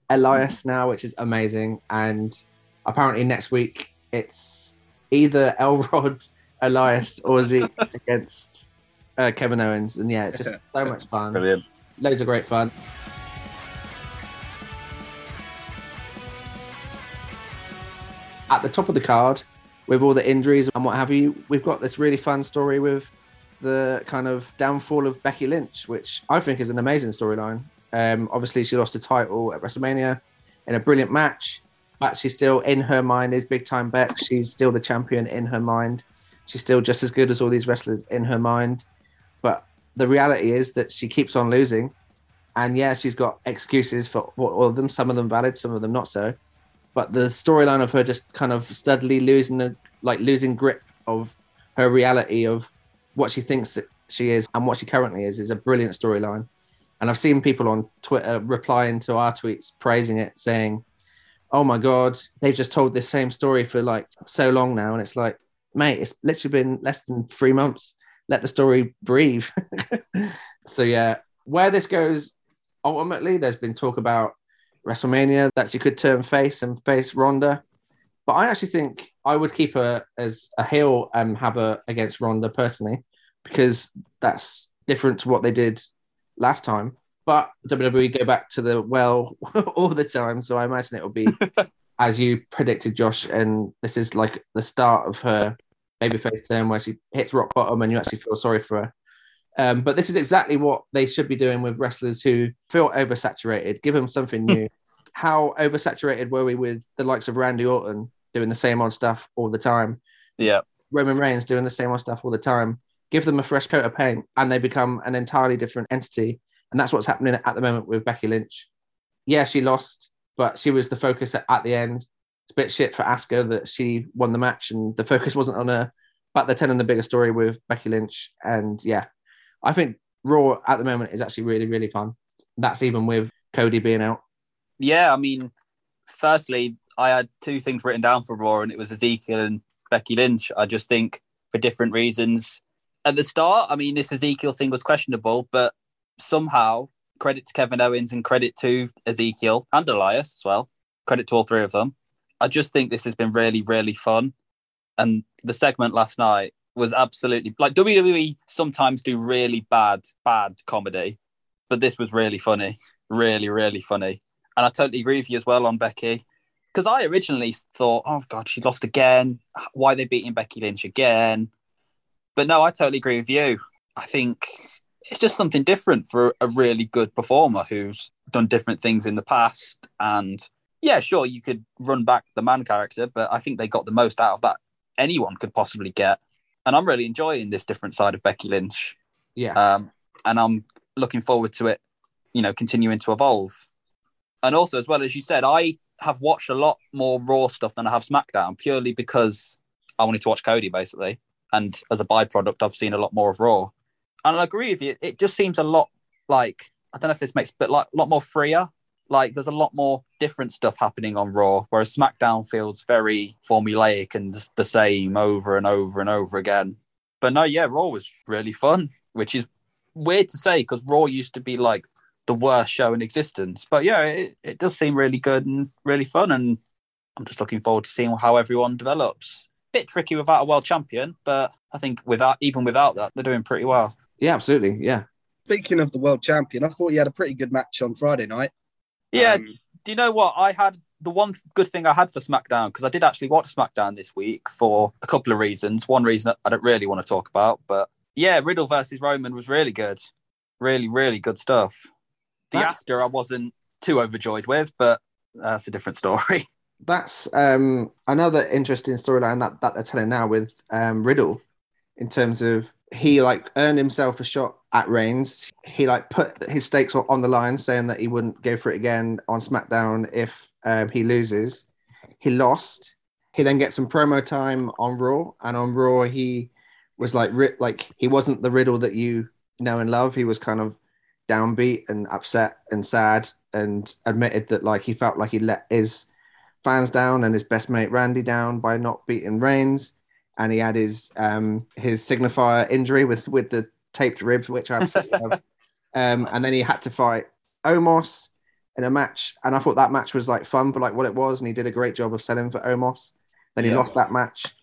Elias now, which is amazing. And apparently next week it's either Elrod, <laughs> Elias, or Zeke <laughs> against uh, Kevin Owens. And yeah, it's just <laughs> so much fun. Brilliant. Loads of great fun. At the top of the card, with all the injuries and what have you, we've got this really fun story with the kind of downfall of Becky Lynch, which I think is an amazing storyline. Um, obviously, she lost a title at WrestleMania in a brilliant match, but she's still in her mind is big time Beck. She's still the champion in her mind. She's still just as good as all these wrestlers in her mind. But the reality is that she keeps on losing. And yeah, she's got excuses for all of them, some of them valid, some of them not so. But the storyline of her just kind of steadily losing the like losing grip of her reality of what she thinks she is and what she currently is is a brilliant storyline. And I've seen people on Twitter replying to our tweets praising it, saying, "Oh my god, they've just told this same story for like so long now," and it's like, mate, it's literally been less than three months. Let the story breathe. <laughs> so yeah, where this goes, ultimately, there's been talk about WrestleMania that she could turn face and face Ronda, but I actually think I would keep her as a heel and have her against Ronda personally, because that's different to what they did last time. But WWE go back to the well <laughs> all the time, so I imagine it will be <laughs> as you predicted, Josh. And this is like the start of her babyface turn where she hits rock bottom, and you actually feel sorry for her. Um, but this is exactly what they should be doing with wrestlers who feel oversaturated. Give them something new. <laughs> How oversaturated were we with the likes of Randy Orton doing the same old stuff all the time? Yeah. Roman Reigns doing the same old stuff all the time. Give them a fresh coat of paint, and they become an entirely different entity. And that's what's happening at the moment with Becky Lynch. Yeah, she lost, but she was the focus at, at the end. It's a bit shit for Asuka that she won the match, and the focus wasn't on her. But they're telling the bigger story with Becky Lynch, and yeah, I think Raw at the moment is actually really, really fun. That's even with Cody being out. Yeah, I mean, firstly, I had two things written down for Raw, and it was Ezekiel and Becky Lynch. I just think for different reasons. At the start, I mean, this Ezekiel thing was questionable, but somehow credit to Kevin Owens and credit to Ezekiel and Elias as well. Credit to all three of them. I just think this has been really, really fun. And the segment last night was absolutely like WWE sometimes do really bad, bad comedy, but this was really funny, really, really funny. And I totally agree with you as well on Becky, because I originally thought, oh god, she lost again. Why are they beating Becky Lynch again? But no, I totally agree with you. I think it's just something different for a really good performer who's done different things in the past. And yeah, sure, you could run back the man character, but I think they got the most out of that anyone could possibly get. And I'm really enjoying this different side of Becky Lynch. Yeah. Um, and I'm looking forward to it, you know, continuing to evolve. And also, as well as you said, I have watched a lot more Raw stuff than I have SmackDown purely because I wanted to watch Cody, basically. And as a byproduct, I've seen a lot more of Raw. And I agree with you. It just seems a lot like, I don't know if this makes, but like a lot more freer. Like there's a lot more different stuff happening on Raw, whereas SmackDown feels very formulaic and the same over and over and over again. But no, yeah, Raw was really fun, which is weird to say because Raw used to be like the worst show in existence. But yeah, it, it does seem really good and really fun. And I'm just looking forward to seeing how everyone develops. Bit tricky without a world champion, but I think without even without that, they're doing pretty well. Yeah, absolutely. Yeah. Speaking of the world champion, I thought he had a pretty good match on Friday night. Yeah. Um, Do you know what? I had the one good thing I had for SmackDown because I did actually watch SmackDown this week for a couple of reasons. One reason I don't really want to talk about, but yeah, Riddle versus Roman was really good. Really, really good stuff. The That's- after I wasn't too overjoyed with, but that's a different story. <laughs> That's um, another interesting storyline that, that they're telling now with um, Riddle in terms of he like earned himself a shot at Reigns. He like put his stakes on- the line, saying that he wouldn't go for it again on SmackDown if um, he loses. He lost. He then gets some promo time on Raw, and on Raw he was like ri- like he wasn't the Riddle that you know and love. He was kind of downbeat and upset and sad, and admitted that like he felt like he let his fans down and his best mate Randy down by not beating Reigns, and he had his um his signifier injury with with the taped ribs, which I absolutely love. <laughs> Um, and then he had to fight Omos in a match, and I thought that match was like fun for like what it was, and he did a great job of selling for Omos. Then he Yeah. lost that match.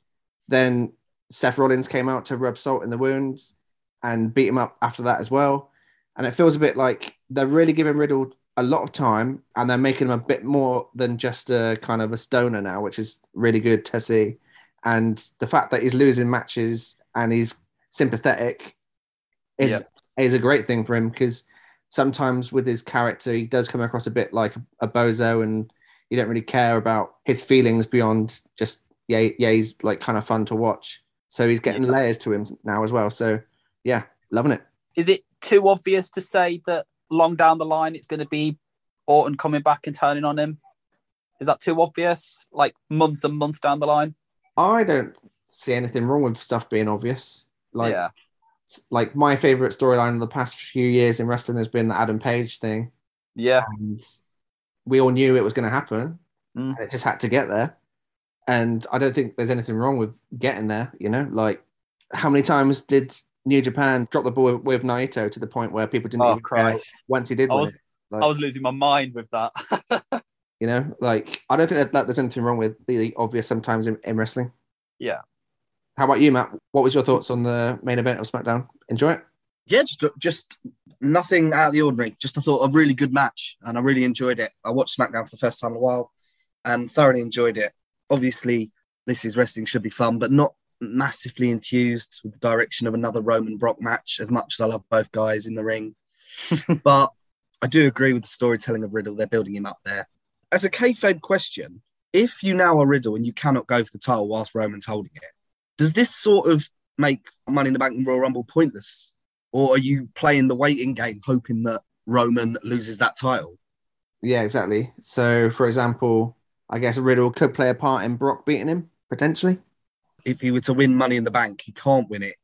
Then Seth Rollins came out to rub salt in the wounds and beat him up after that as well. And it feels a bit like they're really giving Riddle a lot of time and they're making him a bit more than just a kind of a stoner now, which is really good to see. And the fact that he's losing matches and he's sympathetic is Yep. is a great thing for him because sometimes with his character he does come across a bit like a bozo and you don't really care about his feelings beyond just yeah yeah he's like kind of fun to watch. So he's getting Yeah. layers to him now as well. So yeah, loving it. Is it too obvious to say that long down the line it's going to be Orton coming back and turning on him? Is that too obvious? Like months and months down the line? I don't see anything wrong with stuff being obvious. Like yeah. like my favorite storyline of the past few years in wrestling has been the Adam Page thing, Yeah. and we all knew it was going to happen, Mm. and it just had to get there. And I don't think there's anything wrong with getting there. You know, like how many times did New Japan drop the ball with, with Naito to the point where people didn't Oh, Christ. once he did I was-? Like, I was losing my mind with that. <laughs> you know, like I don't think that, that there's anything wrong with the obvious sometimes in, in wrestling. yeah. How about you, Matt? What was your thoughts on the main event of SmackDown? Enjoy it? yeah, just just nothing out of the ordinary. Just I thought a really good match, and I really enjoyed it. I watched SmackDown for the first time in a while, and thoroughly enjoyed it. Obviously, this is wrestling should be fun, but not massively enthused with the direction of another Roman Brock match. As much as I love both guys in the ring, <laughs> but I do agree with the storytelling of Riddle. They're building him up there. As a kayfabe question, if you now are Riddle and you cannot go for the title whilst Roman's holding it, does this sort of make Money in the Bank and Royal Rumble pointless? Or are you playing the waiting game, hoping that Roman loses that title? Yeah, exactly. So, for example, I guess Riddle could play a part in Brock beating him potentially. If he were to win Money in the Bank, he can't win it.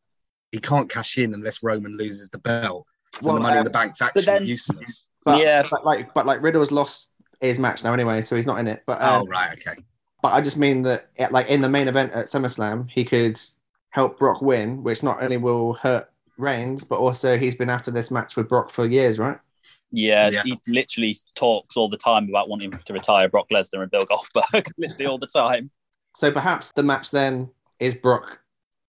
He can't cash in unless Roman loses the belt. So Well, the Money in um, the Bank's actually then- useless. But, Yeah. but like, but like Riddle's lost his match now anyway, so he's not in it. But um, Oh, right, okay. but I just mean that, yeah, like in the main event at SummerSlam, he could help Brock win, which not only will hurt Reigns, but also he's been after this match with Brock for years, right? Yeah, Yeah. he literally talks all the time about wanting to retire Brock Lesnar and Bill Goldberg, <laughs> literally all the time. So perhaps the match then is Brock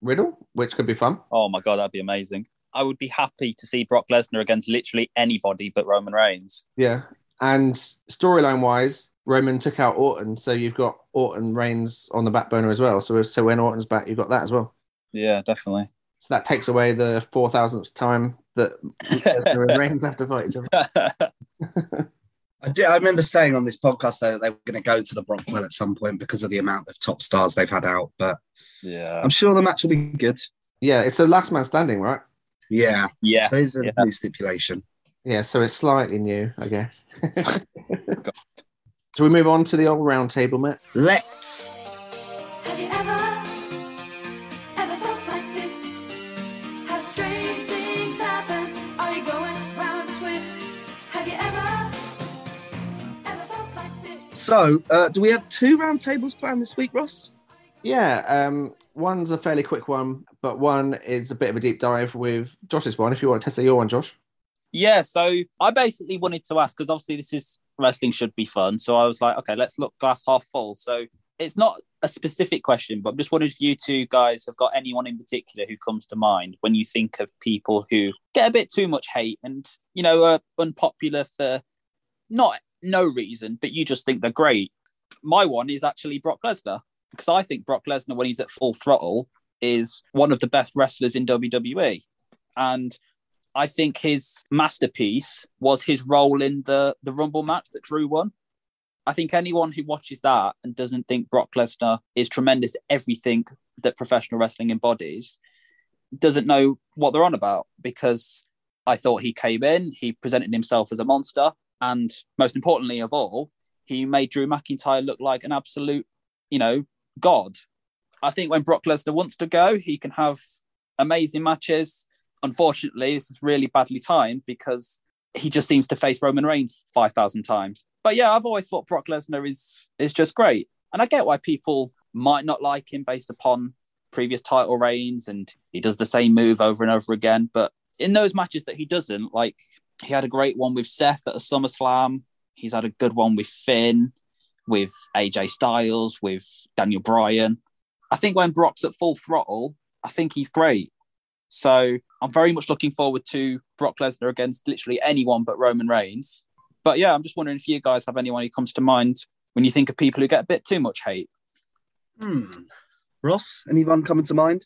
Riddle, which could be fun. Oh my god, that'd be amazing. I would be happy to see Brock Lesnar against literally anybody but Roman Reigns. Yeah. And storyline wise, Roman took out Orton, so you've got Orton Reigns on the back burner as well. So so when Orton's back, you've got that as well. Yeah, definitely. So that takes away the four thousandth time that <laughs> Lesnar Reigns have to fight each other. <laughs> I, did, I remember saying on this podcast though, that they were going to go to the Brockwell at some point because of the amount of top stars they've had out. But yeah. I'm sure the match will be good. Yeah, it's the last man standing, right? Yeah. Yeah. So it's a Yeah. new stipulation. Yeah, so it's slightly new, I guess. <laughs> Shall we move on to the old round table, Matt? Let's. Have you ever, ever felt like this? Have strange things happen? Are you going round a twist? Have you ever, ever felt like this? So, uh, do we have two round tables planned this week, Ross? Yeah, um, one's a fairly quick one, but one is a bit of a deep dive with Josh's one. If you want to test your one, Josh. Yeah, so I basically wanted to ask because obviously this is wrestling should be fun. So I was like, okay, let's look glass half full. So it's not a specific question, but I'm just wondering if you two guys have got anyone in particular who comes to mind when you think of people who get a bit too much hate and you know are unpopular for not no reason, but you just think they're great. My one is actually Brock Lesnar because I think Brock Lesnar, when he's at full throttle, is one of the best wrestlers in WWE, and I think his masterpiece was his role in the the Rumble match that Drew won. I think anyone who watches that and doesn't think Brock Lesnar is tremendous everything that professional wrestling embodies doesn't know what they're on about because I thought he came in, he presented himself as a monster, and most importantly of all, he made Drew McIntyre look like an absolute, you know, god. I think when Brock Lesnar wants to go, he can have amazing matches. Unfortunately, this is really badly timed because he just seems to face Roman Reigns 5,000 times. But yeah, I've always thought Brock Lesnar is is just great. And I get why people might not like him based upon previous title reigns and he does the same move over and over again. But in those matches that he doesn't, like he had a great one with Seth at a SummerSlam. He's had a good one with Finn, with AJ Styles, with Daniel Bryan. I think when Brock's at full throttle, I think he's great. So I'm very much looking forward to Brock Lesnar against literally anyone but Roman Reigns. But yeah, I'm just wondering if you guys have anyone who comes to mind when you think of people who get a bit too much hate. Hmm. Ross, anyone coming to mind?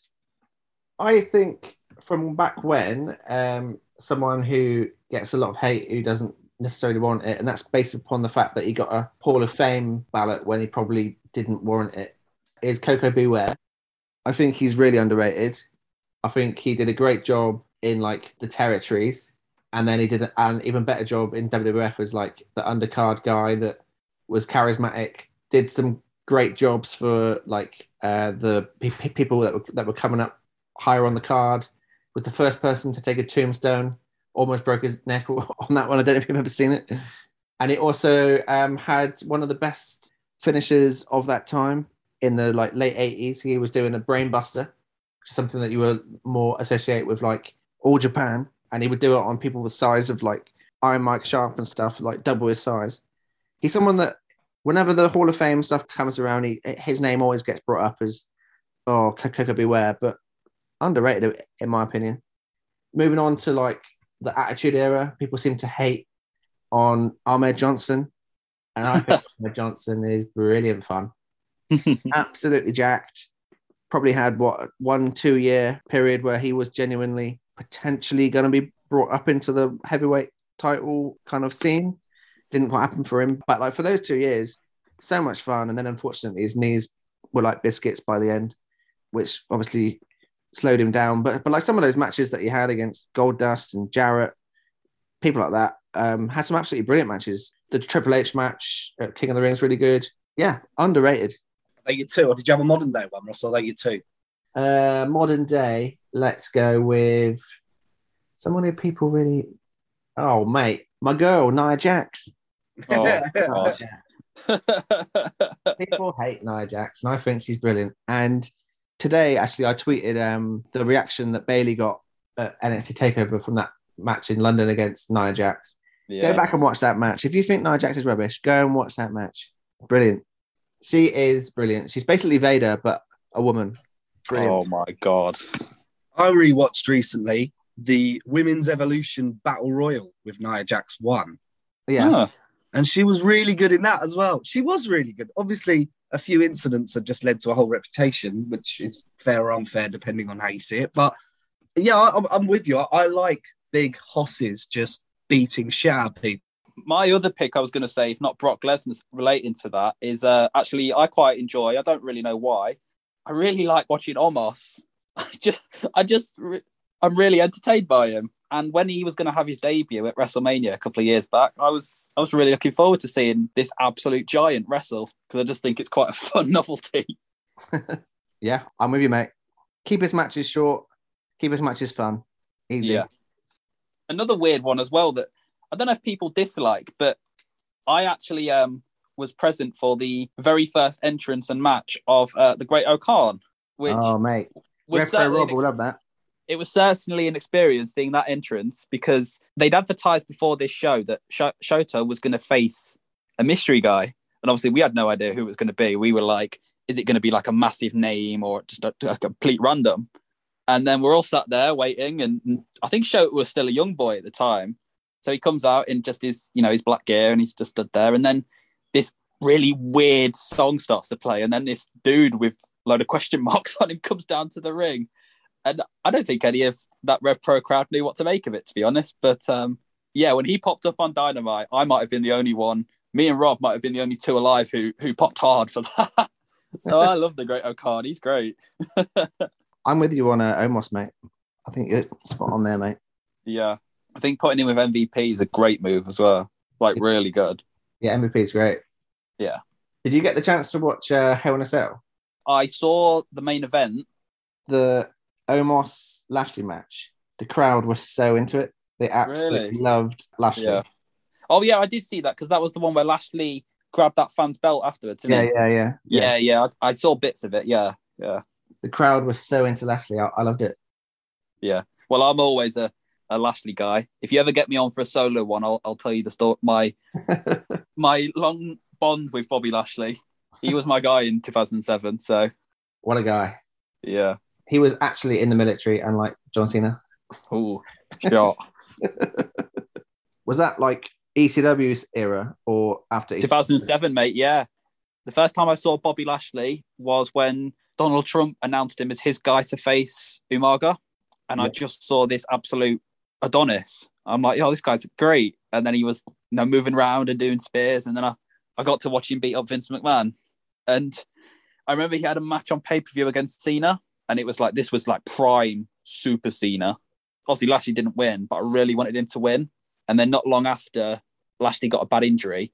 I think from back when, um, someone who gets a lot of hate who doesn't necessarily want it, and that's based upon the fact that he got a Hall of Fame ballot when he probably didn't warrant it, is Koko B. Ware. I think he's really underrated. I think he did a great job in like the territories, and then he did an even better job in WWF as like the undercard guy that was charismatic. Did some great jobs for like uh, the pe- pe- people that were that were coming up higher on the card. Was the first person to take a tombstone. Almost broke his neck <laughs> on that one. I don't know if you've ever seen it. And it also um, had one of the best finishes of that time in the like late eighties. He was doing a brainbuster, something that you were more associate with like all Japan, and he would do it on people with size of like Iron Mike Sharp and stuff, like double his size. He's someone that whenever the Hall of Fame stuff comes around, he, his name always gets brought up as oh Koko B. Ware, but underrated in my opinion. Moving on to like the Attitude Era, people seem to hate on Ahmed Johnson, and I think <laughs> Ahmed Johnson is brilliant fun <laughs> absolutely jacked. Probably had what one two year period where he was genuinely potentially going to be brought up into the heavyweight title kind of scene. Didn't quite happen for him, but like for those two years, so much fun. And then unfortunately, his knees were like biscuits by the end, which obviously slowed him down. But but like some of those matches that he had against Goldust and Jarrett, people like that, um, had some absolutely brilliant matches. The Triple H match at King of the Ring is really good. Yeah, underrated. Are you two, or did you have a modern day one, Ross? Or are you two? Uh, modern day, let's go with someone who people really. Oh, mate, my girl, Nia Jax. <laughs> Oh, God. God. people hate Nia Jax, and I think she's brilliant. And today, actually, I tweeted um, the reaction that Bayley got at NXT Takeover from that match in London against Nia Jax. yeah. Go back and watch that match. If you think Nia Jax is rubbish, go and watch that match. Brilliant. She is brilliant. She's basically Vader, but a woman. Brilliant. Oh my god. I rewatched recently the Women's Evolution Battle Royal with Nia Jax one, yeah. Huh. and she was really good in that as well. She was really good. Obviously, a few incidents have just led to a whole reputation, which is fair or unfair depending on how you see it. But yeah, I, I'm- I'm with you. I, I like big hosses just beating shit out of people. My other pick, I was going to say, if not Brock Lesnar's relating to that, is uh, actually I quite enjoy. I don't really know why. I really like watching Omos. <laughs> I just, I just, I'm really entertained by him. And when he was going to have his debut at WrestleMania a couple of years back, I was, I was really looking forward to seeing this absolute giant wrestle because I just think it's quite a <laughs> fun novelty. <laughs> Yeah, I'm with you, mate. Keep his matches short. Keep his matches fun. Easy. Yeah. Another weird one as well that I don't know if people dislike, but I actually um was present for the very first entrance and match of uh, the Great O'Khan, which oh, mate. was Rob will love that. it was certainly an experience seeing that entrance because they'd advertised before this show that Sh- Shota was going to face a mystery guy, And obviously, we had no idea who it was going to be. We were like, is it going to be like a massive name or just a, a complete random? And then we're all sat there waiting, and and I think Shota was still a young boy at the time. So he comes out in just his, you know, his black gear, and he's just stood there. And then this really weird song starts to play, and then this dude with a load of question <laughs> marks on him comes down to the ring. And I don't think any of that Rev Pro crowd knew what to make of it, to be honest. But um, yeah, when he popped up on Dynamite, I might have been the only one. Me and Rob might have been the only two alive who who popped hard for that. <laughs> so I love the Great O'Khan. He's great. <laughs> I'm with you on uh, Omos, mate. I think you're spot on there, mate. Yeah, I think putting him with MVP is a great move as well. Like really good. Yeah, MVP is great. Yeah. Did you get the chance to watch uh, Hell in a Cell? I saw the main event. The Omos Lashley match. The crowd was so into it. They absolutely Really? loved Lashley. Yeah. Oh yeah, I did see that because that was the one where Lashley grabbed that fan's belt afterwards. didn't yeah, yeah, yeah, yeah, yeah. I, I saw bits of it. Yeah, yeah, The crowd was so into Lashley. I, I loved it. yeah. Well, I'm always a, a Lashley guy. If you ever get me on for a solo one, I'll, I'll tell you the story. My <laughs> my long bond with Bobby Lashley. He was my guy in 2007. So What a guy. yeah. He was actually in the military, and like John Cena. Oh, shot. <laughs> Was that like ECW's era or after? E 2007, mate. Yeah. The first time I saw Bobby Lashley was when Donald Trump announced him as his guy to face Umaga. And I just saw this absolute Adonis. I'm like, yo, this guy's great. And then he was, you know, moving around and doing spears. And then I, I got to watch him beat up Vince McMahon. And I remember he had a match on pay per view against Cena. And it was like, this was like prime super Cena. Obviously, Lashley didn't win, but I really wanted him to win. And then not long after, Lashley got a bad injury.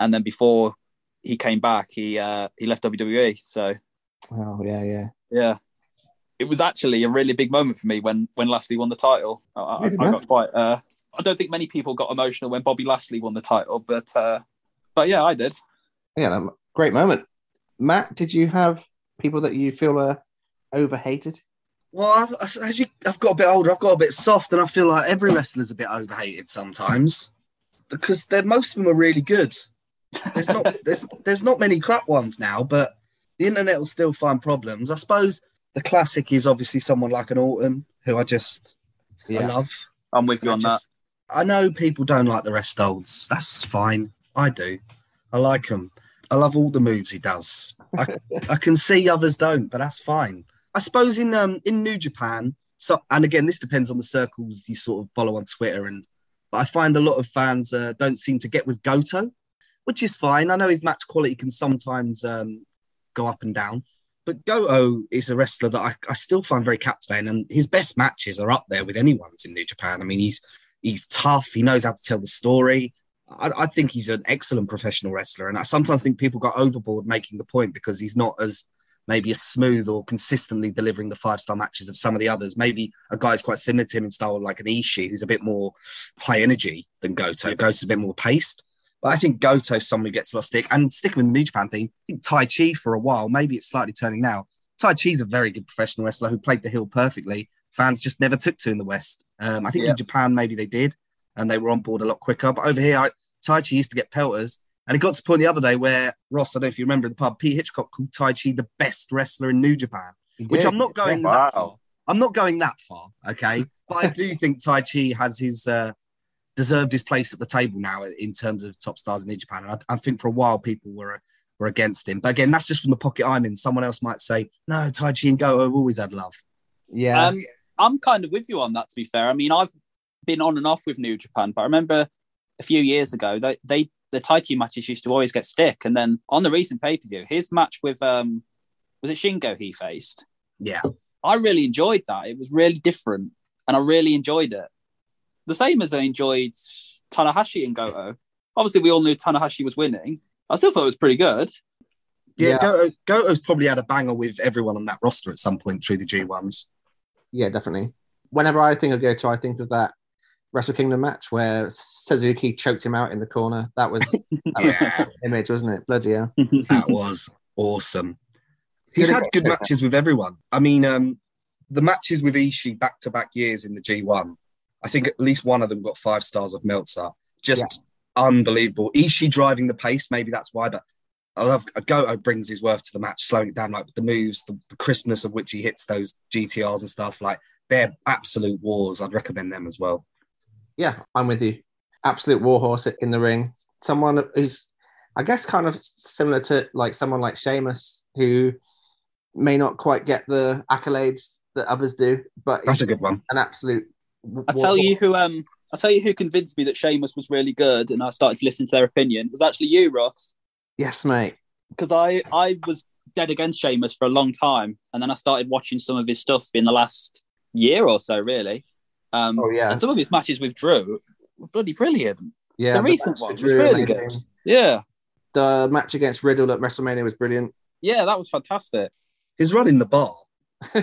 And then before he came back, he uh, he left WWE. So Oh yeah, yeah. yeah, it was actually a really big moment for me when when Lashley won the title. I, I, I got quite. Uh, I don't think many people got emotional when Bobby Lashley won the title, but uh, but yeah, I did. Yeah, no, great moment. Matt, did you have people that you feel are overhated? Well, I've, as you, I've got a bit older, I've got a bit soft, and I feel like every wrestler's a bit overhated sometimes because they're most of them are really good. There's not <laughs> there's there's not many crap ones now, but the internet will still find problems. I suppose the classic is obviously someone like an Orton, who I just I love. I'm with you I on just- I know people don't like the rest holds. That's fine. I do. I like him. I love all the moves he does. I, <laughs> I can see others don't, but that's fine. I suppose in um in New Japan, so and again this depends on the circles you sort of follow on Twitter, and but I find a lot of fans uh, don't seem to get with Goto, which is fine. I know his match quality can sometimes um, go up and down, but Goto is a wrestler that I, I still find very captivating, and his best matches are up there with anyone's in New Japan. I mean, he's he's tough. He knows how to tell the story. I, I think he's an excellent professional wrestler, and I sometimes think people got overboard making the point because he's not as maybe as smooth or consistently delivering the five star matches of some of the others. Maybe a guy's quite similar to him in style, like an Ishii, who's a bit more high energy than Goto. Goto's a bit more paced. But I think Goto's someone who gets a lot of stick. And sticking with the New Japan thing, I think Taichi for a while, maybe it's slightly turning now. Taichi's a very good professional wrestler who played the heel perfectly. Fans just never took to in the West. Um, I think Yeah. in Japan, maybe they did, and they were on board a lot quicker. But over here, I, Taichi used to get pelters. And it got to the point the other day where Ross, I don't know if you remember in the pub, Pete Hitchcock called Taichi the best wrestler in New Japan, which. I'm not going Yeah. that far. I'm not going that far, okay? But I do <laughs> think Taichi has his uh, deserved his place at the table now in terms of top stars in New Japan. And I, I think for a while people were were against him, but again, that's just from the pocket I'm in. Someone else might say, "No, Taichi and Go have always had love." Yeah. Um, I'm kind of with you on that. To be fair, I mean, I've been on and off with New Japan, but I remember a few years ago they they the Taichi matches used to always get stick, and then on the recent pay per view, his match with um was it Shingo he faced? Yeah, I really enjoyed that. It was really different, and I really enjoyed it. The same as I enjoyed Tanahashi and Goto. Obviously, we all knew Tanahashi was winning. I still thought it was pretty good. yeah. Yeah. Goto, Goto's probably had a banger with everyone on that roster at some point through the G1s. Yeah, definitely. Whenever I think of Goto, I think of that Wrestle Kingdom match where Suzuki choked him out in the corner. That was, that <laughs> was Yeah. an image, wasn't it? Bloody hell. <laughs> that was awesome. He's Good had good matches with everyone. I mean, um, the matches with Ishii back to back years in the G1, I think at least one of them got five stars of Meltzer. Just unbelievable. Ishii driving the pace, maybe that's why, but I love a Goto brings his worth to the match, slowing it down, like the moves, the, the crispness of which he hits those GTRs and stuff. Like they're absolute wars. I'd recommend them as well. Yeah, I'm with you. Absolute warhorse in the ring. Someone who's, I guess, kind of similar to like someone like Sheamus, who may not quite get the accolades that others do, but That's a good one. an absolute. I tell you who um I tell you who convinced me that Sheamus was really good, and I started to listen to their opinion. It was actually you, Ross, Yes, mate. because I I was dead against Sheamus for a long time, and then I started watching some of his stuff in the last year or so, really. Um, Oh yeah, and some of his matches with Drew were bloody brilliant. yeah. the the recent match one was really amazing. good. Yeah, The match against Riddle at WrestleMania was brilliant. yeah, that was fantastic. His run in the bar.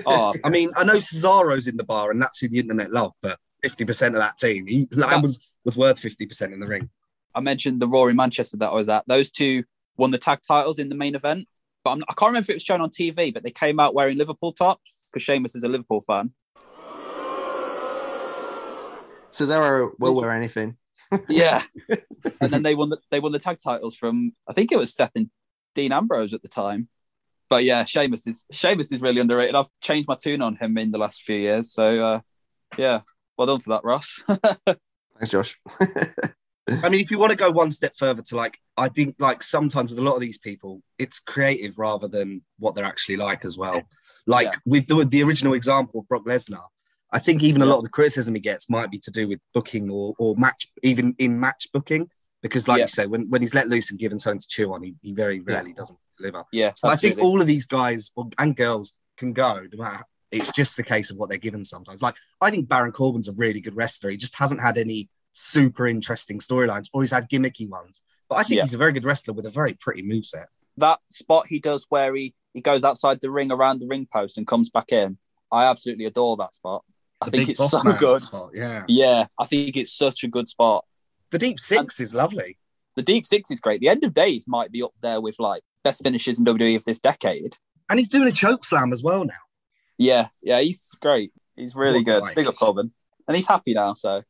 Oh, <laughs> I mean, I know Cesaro's in the bar, and that's who the internet love, but 50% of that team, he that That- was, was worth 50% in the ring. I mentioned the Raw in Manchester that I was at. Those two won the tag titles in the main event, but I'm, I can't remember if it was shown on TV. But they came out wearing Liverpool tops because Sheamus is a Liverpool fan. Cesaro will wear anything. <laughs> Yeah, <laughs> and then they won the they won the tag titles from I think it was Seth and Dean Ambrose at the time. But yeah, Sheamus is Sheamus is really underrated. I've changed my tune on him in the last few years. So uh, yeah, well done for that, Ross. <laughs> Thanks, Josh. I mean, if you want to go one step further to like, I think like sometimes with a lot of these people, it's creative rather than what they're actually like as well. Like Yeah. with the, the original example of Brock Lesnar, I think even a lot of the criticism he gets might be to do with booking or, or match, even in match booking. Because, like Yeah. you say, when, when he's let loose and given something to chew on, he, he very rarely doesn't deliver. yeah, I think all of these guys and girls can go. No matter, it's just the case of what they're given sometimes. Like I think Baron Corbin's a really good wrestler. He just hasn't had any super interesting storylines, or he's had gimmicky ones. But I think Yeah. he's a very good wrestler with a very pretty moveset. that spot he does where he, he goes outside the ring around the ring post and comes back in. I absolutely adore that spot. I The think it's so good. spot, yeah. Yeah, I think it's such a good spot. The deep six is lovely. The deep six is great. The end of days might be up there with like best finishes in WWE of this decade. And he's doing a choke slam as well now. Yeah, yeah, he's great. He's really What good. guy. Big up Corbin. And he's happy now, so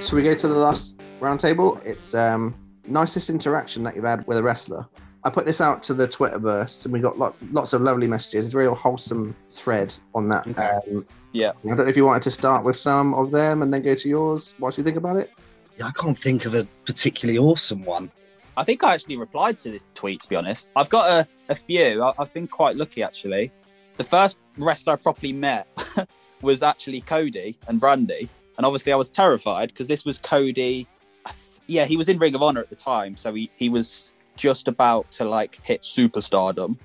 so we go to the last roundtable? It's um nicest interaction that you've had with a wrestler. I put this out to the Twitterverse, and we got lot, lots of lovely messages. It's a real wholesome thread on that. Um, Yeah. I don't know if you wanted to start with some of them and then go to yours. What do you think about it? Yeah, I can't think of a particularly awesome one. I think I actually replied to this tweet, to be honest. I've got a, a few. I, I've been quite lucky, actually. The first wrestler I properly met <laughs> was actually Cody and Brandi. And obviously, I was terrified because this was Cody. Yeah, he was in Ring of Honor at the time. So he, he was just about to like hit superstardom,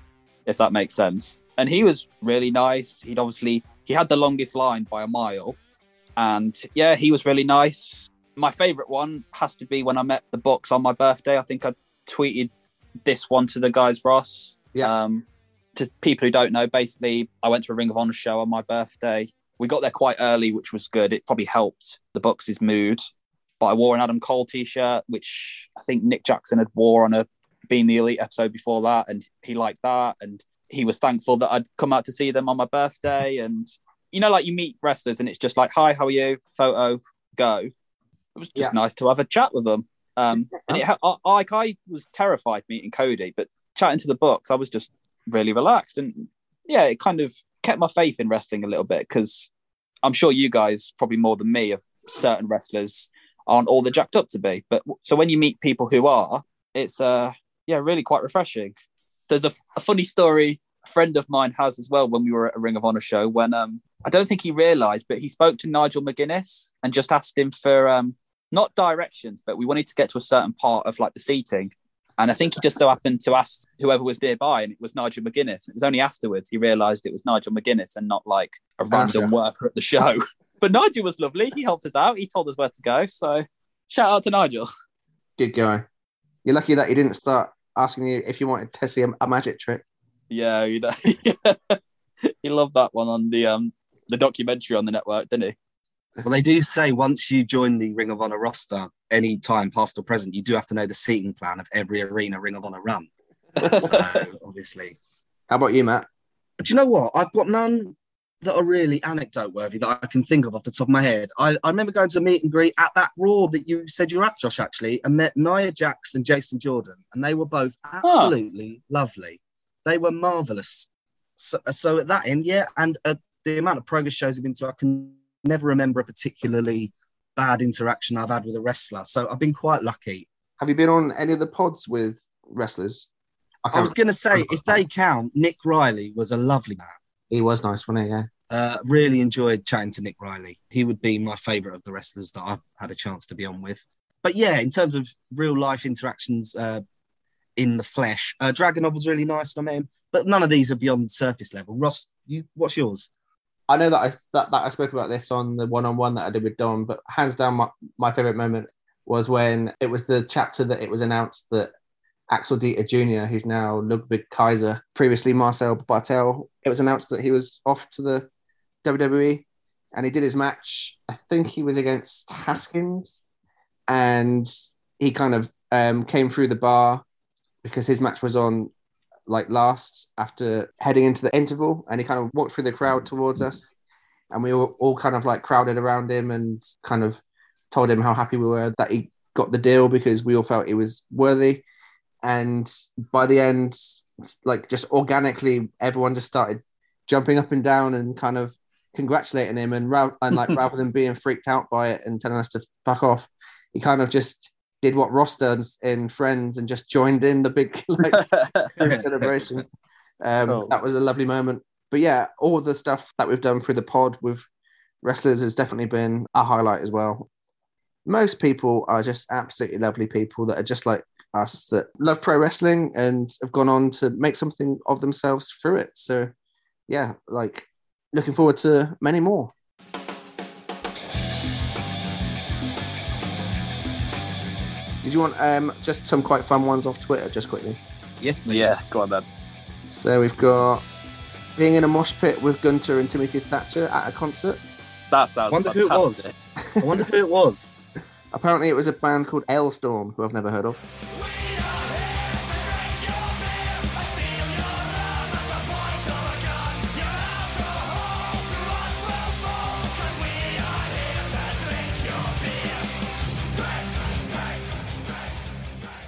if that makes sense. And he was really nice. He'd obviously, he had the longest line by a mile. And yeah, he was really nice my favorite one has to be when I met the Bucks on my birthday. I think I tweeted this one to the guys, Ross. Yeah. Um, to people who don't know, basically, I went to a Ring of Honor show on my birthday. We got there quite early, which was good. It probably helped the Bucks' mood. But I wore an Adam Cole t-shirt, which I think Nick Jackson had wore on a Being the Elite episode before that, and he liked that. And he was thankful that I'd come out to see them on my birthday. <laughs> And you know, like you meet wrestlers, and it's just like, "Hi, how are you?" Photo, go it was just Yeah. nice to have a chat with them. Um, and it, I, like I was terrified meeting Cody, but chatting to the Bucks, I was just really relaxed, and yeah, it kind of kept my faith in wrestling a little bit because I'm sure you guys probably more than me of certain wrestlers aren't all they're jacked up to be. But so when you meet people who are, it's uh yeah really quite refreshing. There's a, a funny story a friend of mine has as well when we were at a Ring of Honor show when um I don't think he realised, but he spoke to Nigel McGuinness and just asked him for um not directions, but we wanted to get to a certain part of like the seating. And I think he just so happened to ask whoever was nearby, and it was Nigel McGuinness. It was only afterwards he realised it was Nigel McGuinness and not like a random worker at the show. <laughs> but Nigel was lovely. He helped us out. He told us where to go. So shout out to Nigel. Good guy. You're lucky that he didn't start asking you if you wanted to see a, a magic trick. Yeah, you know, <laughs> he loved that one on the um the documentary on the network, didn't he? Well, they do say once you join the Ring of Honor roster, any time, past or present, you do have to know the seating plan of every arena Ring of Honor run. <laughs> So, obviously. How about you, Matt? Do you know what? I've got none that are really anecdote worthy that I can think of off the top of my head. I, I remember going to a meet and greet at that Raw that you said you were at, Josh, actually, and met Nia Jax and Jason Jordan, and they were both absolutely lovely. They were marvelous. So, so at that end, yeah, and uh, the amount of progress shows I've been to, I can never remember a particularly bad interaction I've had with a wrestler. So I've been quite lucky. Have you been on any of the pods with wrestlers? I was going to say, if they count, Nick Riley was a lovely man. He was nice, wasn't he? Yeah. Uh, really enjoyed chatting to Nick Riley. He would be my favourite of the wrestlers that I've had a chance to be on with. But yeah, in terms of real life interactions uh, in the flesh, uh, Dragunov was really nice. And I met him, but none of these are beyond surface level. Ross, you, what's yours? I know that I that, that I spoke about this on the one on one that I did with Don, but hands down, my, my favorite moment was when it was the chapter that it was announced that Axel Dieter Jr., who's now Ludwig Kaiser, previously Marcel Bartel, it was announced that he was off to the WWE and he did his match. I think he was against Haskins and he kind of um, came through the bar because his match was on like last after heading into the interval and he kind of walked through the crowd towards us and we were all kind of like crowded around him and kind of told him how happy we were that he got the deal because we all felt he was worthy and by the end like just organically everyone just started jumping up and down and kind of congratulating him and, ra- and like <laughs> rather than being freaked out by it and telling us to fuck off he kind of just did what Ross does in Friends and just joined in the big <laughs> like <laughs> celebration. Um, Cool. That was a lovely moment. But yeah, all the stuff that we've done through the pod with wrestlers has definitely been a highlight as well. Most people are just absolutely lovely people that are just like us that love pro wrestling and have gone on to make something of themselves through it. So yeah, like looking forward to many more. Did you want um, just some quite fun ones off Twitter, just quickly? Yes, please. Yeah, go on then. So we've got being in a mosh pit with Gunther and Timothy Thatcher at a concert. That sounds Wonder who it was. fantastic. I wonder who it was. <laughs> Apparently, it was a band called Alestorm, who I've never heard of.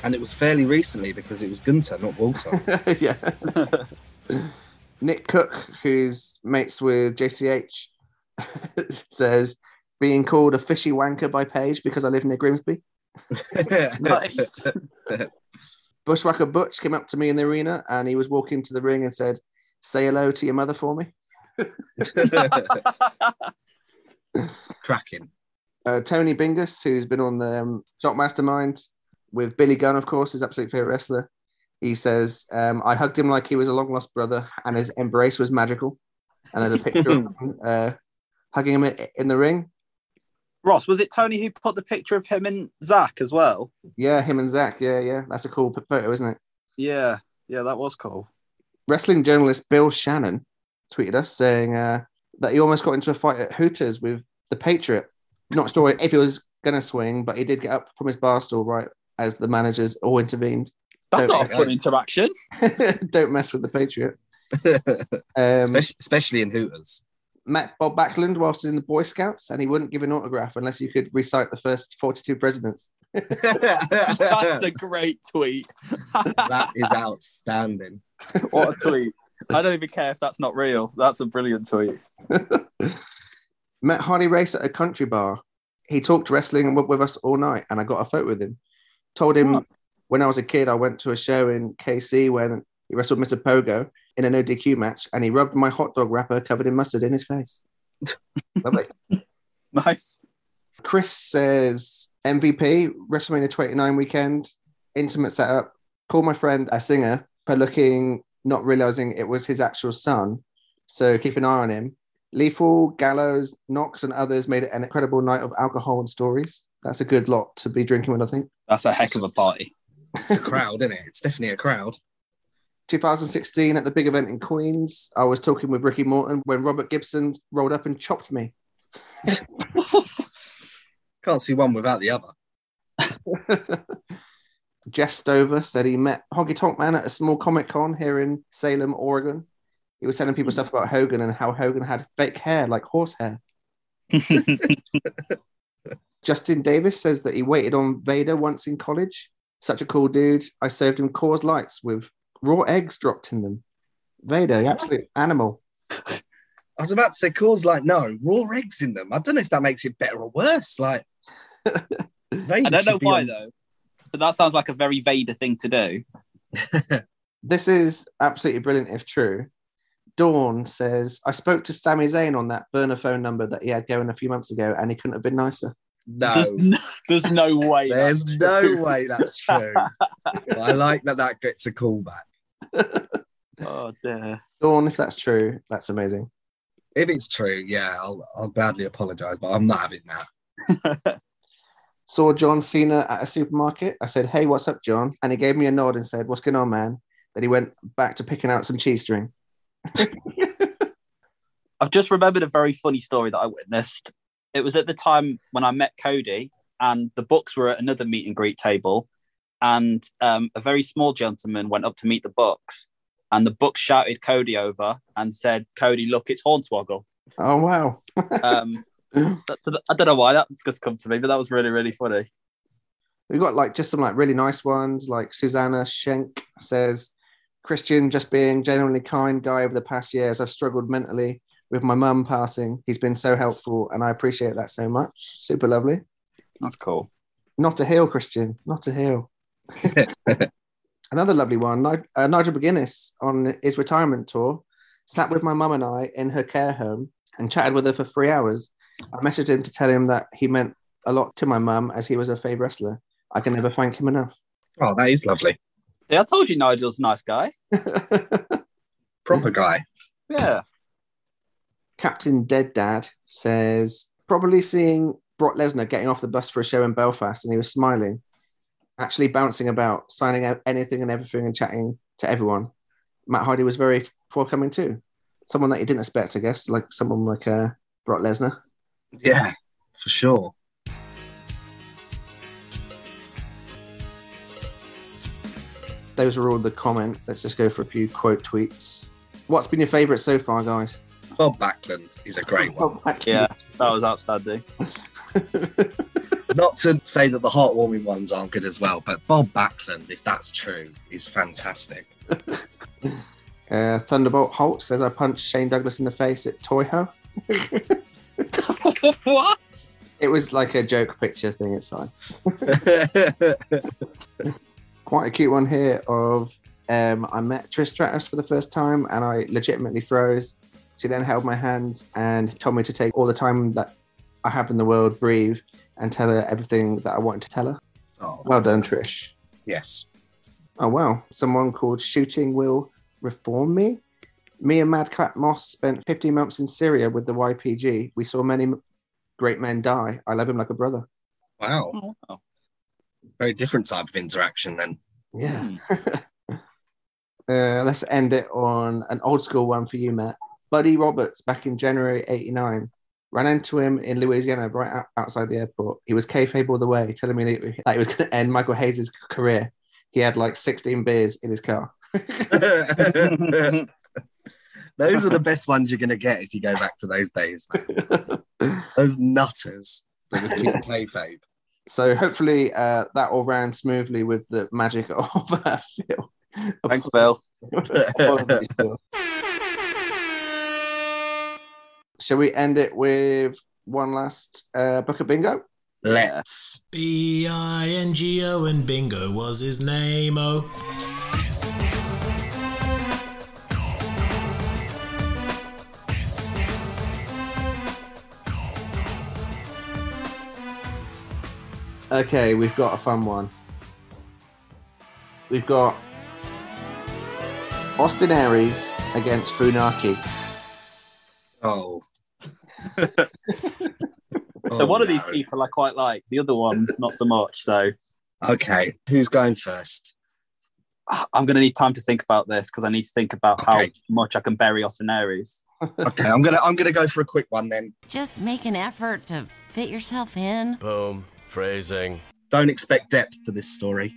And it was fairly recently because it was Gunther, not Walter. <laughs> yeah. Nick Cook, who's mates with JCH, <laughs> says being called a fishy wanker by Paige because I live near Grimsby. <laughs> Nice. Bushwhacker Butch came up to me in the arena and he was walking to the ring and said, "Say hello to your mother for me." Cracking. Uh, Tony Bingus, who's been on the um, Shot Mastermind with Billy Gunn, of course, his absolute favorite wrestler. He says, um, I hugged him like he was a long lost brother, and his embrace was magical. And there's a picture of him uh, hugging him in, in the ring. Ross, was it Tony who put the picture of him and Zach as well? Yeah, him and Zach. Yeah, yeah. That's a cool photo, isn't it? Yeah, yeah, that was cool. Wrestling journalist Bill Shannon tweeted us saying uh, that he almost got into a fight at Hooters with the Patriot. Not sure if he was going to swing, but he did get up from his bar stool right as the managers all intervened. That's Don't- not a fun interaction. <laughs> Don't mess with the Patriot. <laughs> Um, especially, especially in Hooters. met Bob Backlund whilst in the Boy Scouts, and he wouldn't give an autograph unless you could recite the first 42 presidents. <laughs> That's a great tweet. that is outstanding. What a tweet. I don't even care if that's not real. That's a brilliant tweet. Met Harley Race at a country bar. He talked wrestling with with us all night, and I got a photo with him. Told him Oh. when I was a kid, I went to a show in KC when he wrestled Mr. Pogo in an ODQ match, and he rubbed my hot dog wrapper covered in mustard in his face. <laughs> Lovely. Nice. Chris says MVP WrestleMania 29 weekend, intimate setup. Call my friend a singer for looking, not realizing it was his actual son. So keep an eye on him. Lethal, Gallows, Knox, and others made it an incredible night of alcohol and stories. That's a good lot to be drinking with, I think. That's a heck of a party. It's a crowd, isn't it? It's definitely a crowd. 2016 at the big event in Queens, I was talking with Ricky Morton when Robert Gibson rolled up and chopped me. <laughs> Can't see one without the other. <laughs> Jeff Stover said he met Honky Tonk Man at a small Comic Con here in Salem, Oregon. He was telling people stuff about Hogan and how Hogan had fake hair, like horse hair. <laughs> Justin Davis says that he waited on Vader once in college. Such a cool dude. I served him Coors Lights with raw eggs dropped in them. Vader, the absolute animal. I was about to say, cause like no raw eggs in them. I don't know if that makes it better or worse. Like, <laughs> I don't know why though, but that sounds like a very Vader thing to do. <laughs> This is absolutely brilliant if true. Dawn says, I spoke to Sami Zayn on that burner phone number that he had going a few months ago, and he couldn't have been nicer. No, There's no, there's no way. there's no true. way that's true. But I like that that gets a callback. <laughs> Oh dear. Dawn, if that's true, that's amazing. If it's true, yeah, I'll, I'll gladly apologise, but I'm not having that. <laughs> Saw John Cena at a supermarket. I said, Hey, what's up, John? And he gave me a nod and said, What's going on, man? Then he went back to picking out some cheese string. <laughs> I've just remembered a very funny story that I witnessed. It was at the time when I met Cody, and the Bucks were at another meet and greet table, and um, a very small gentleman went up to meet the Bucks, and the Bucks shouted Cody over and said, "Cody, look, it's Hornswoggle." Oh, wow. <laughs> Um, that's, I don't know why that's just come to me, but that was really really funny. We've got like just some like really nice ones. Like Susanna Schenk says, Christian just being genuinely kind guy over the past years. I've struggled mentally with my mum passing. He's been so helpful, and I appreciate that so much. Super lovely. That's cool. Not to heal, Christian. Not to heal. <laughs> Another lovely one. Ni- uh, Nigel McGuinness on his retirement tour sat with my mum and I in her care home and chatted with her for three hours. I messaged him to tell him that he meant a lot to my mum as he was a fave wrestler. I can never thank him enough. Oh, that is lovely. Yeah, I told you Nigel's a nice guy. <laughs> Proper guy. Yeah. Captain Dead Dad says probably seeing Brock Lesnar getting off the bus for a show in Belfast and he was smiling, actually bouncing about, signing out anything and everything and chatting to everyone. Matt Hardy was very forthcoming too. Someone that you didn't expect, I guess, like someone like uh, Brock Lesnar. Yeah, for sure. Those are all the comments. Let's just go for a few quote tweets. What's been your favourite so far, guys? Bob Backlund is a great one. Yeah, that was outstanding. <laughs> Not to say that the heartwarming ones aren't good as well, but Bob Backlund, if that's true, is fantastic. <laughs> Uh, Thunderbolt Holt says I punched Shane Douglas in the face at Toyho. <laughs> what? It was like a joke picture thing. It's fine. Quite a cute one here of um, I met Trish Stratus for the first time and I legitimately froze. She then held my hand and told me to take all the time that I have in the world, breathe, and tell her everything that I wanted to tell her. Oh, Well done, Trish. yes. Oh wow! Someone called Shooting Will Reform Me. Me and Madcap Moss spent 15 months in Syria with the YPG. We saw many great men die. I love him like a brother. Wow. Oh, Very different type of interaction then. Yeah. <laughs> uh, let's end it on an old school one for you, Matt. Buddy Roberts, back in January 89, ran into him in Louisiana right outside the airport. He was kayfabe all the way, telling me that that he was going to end Michael Hayes' career. He had like 16 beers in his car. <laughs> <laughs> those are the best ones you're going to get if you go back to those days. Those nutters that would keep kayfabe. So hopefully uh, that all ran smoothly with the magic of uh, Phil. Thanks, Phil. <laughs> Shall we end it with one last uh, book of bingo? Let's. B I N G O and Bingo was his name. Oh, Okay, we've got a fun one. We've got Austin Aries against Funaki. Oh. <laughs> So one of these people I quite like, the other one not so much. So Okay, who's going first? I'm going to need time to think about this because I need to think about how much I can bury Austin Aries. <laughs> Okay, I'm gonna I'm gonna go for a quick one then. Just make an effort to fit yourself in. Boom. Phrasing. Don't expect depth to this story.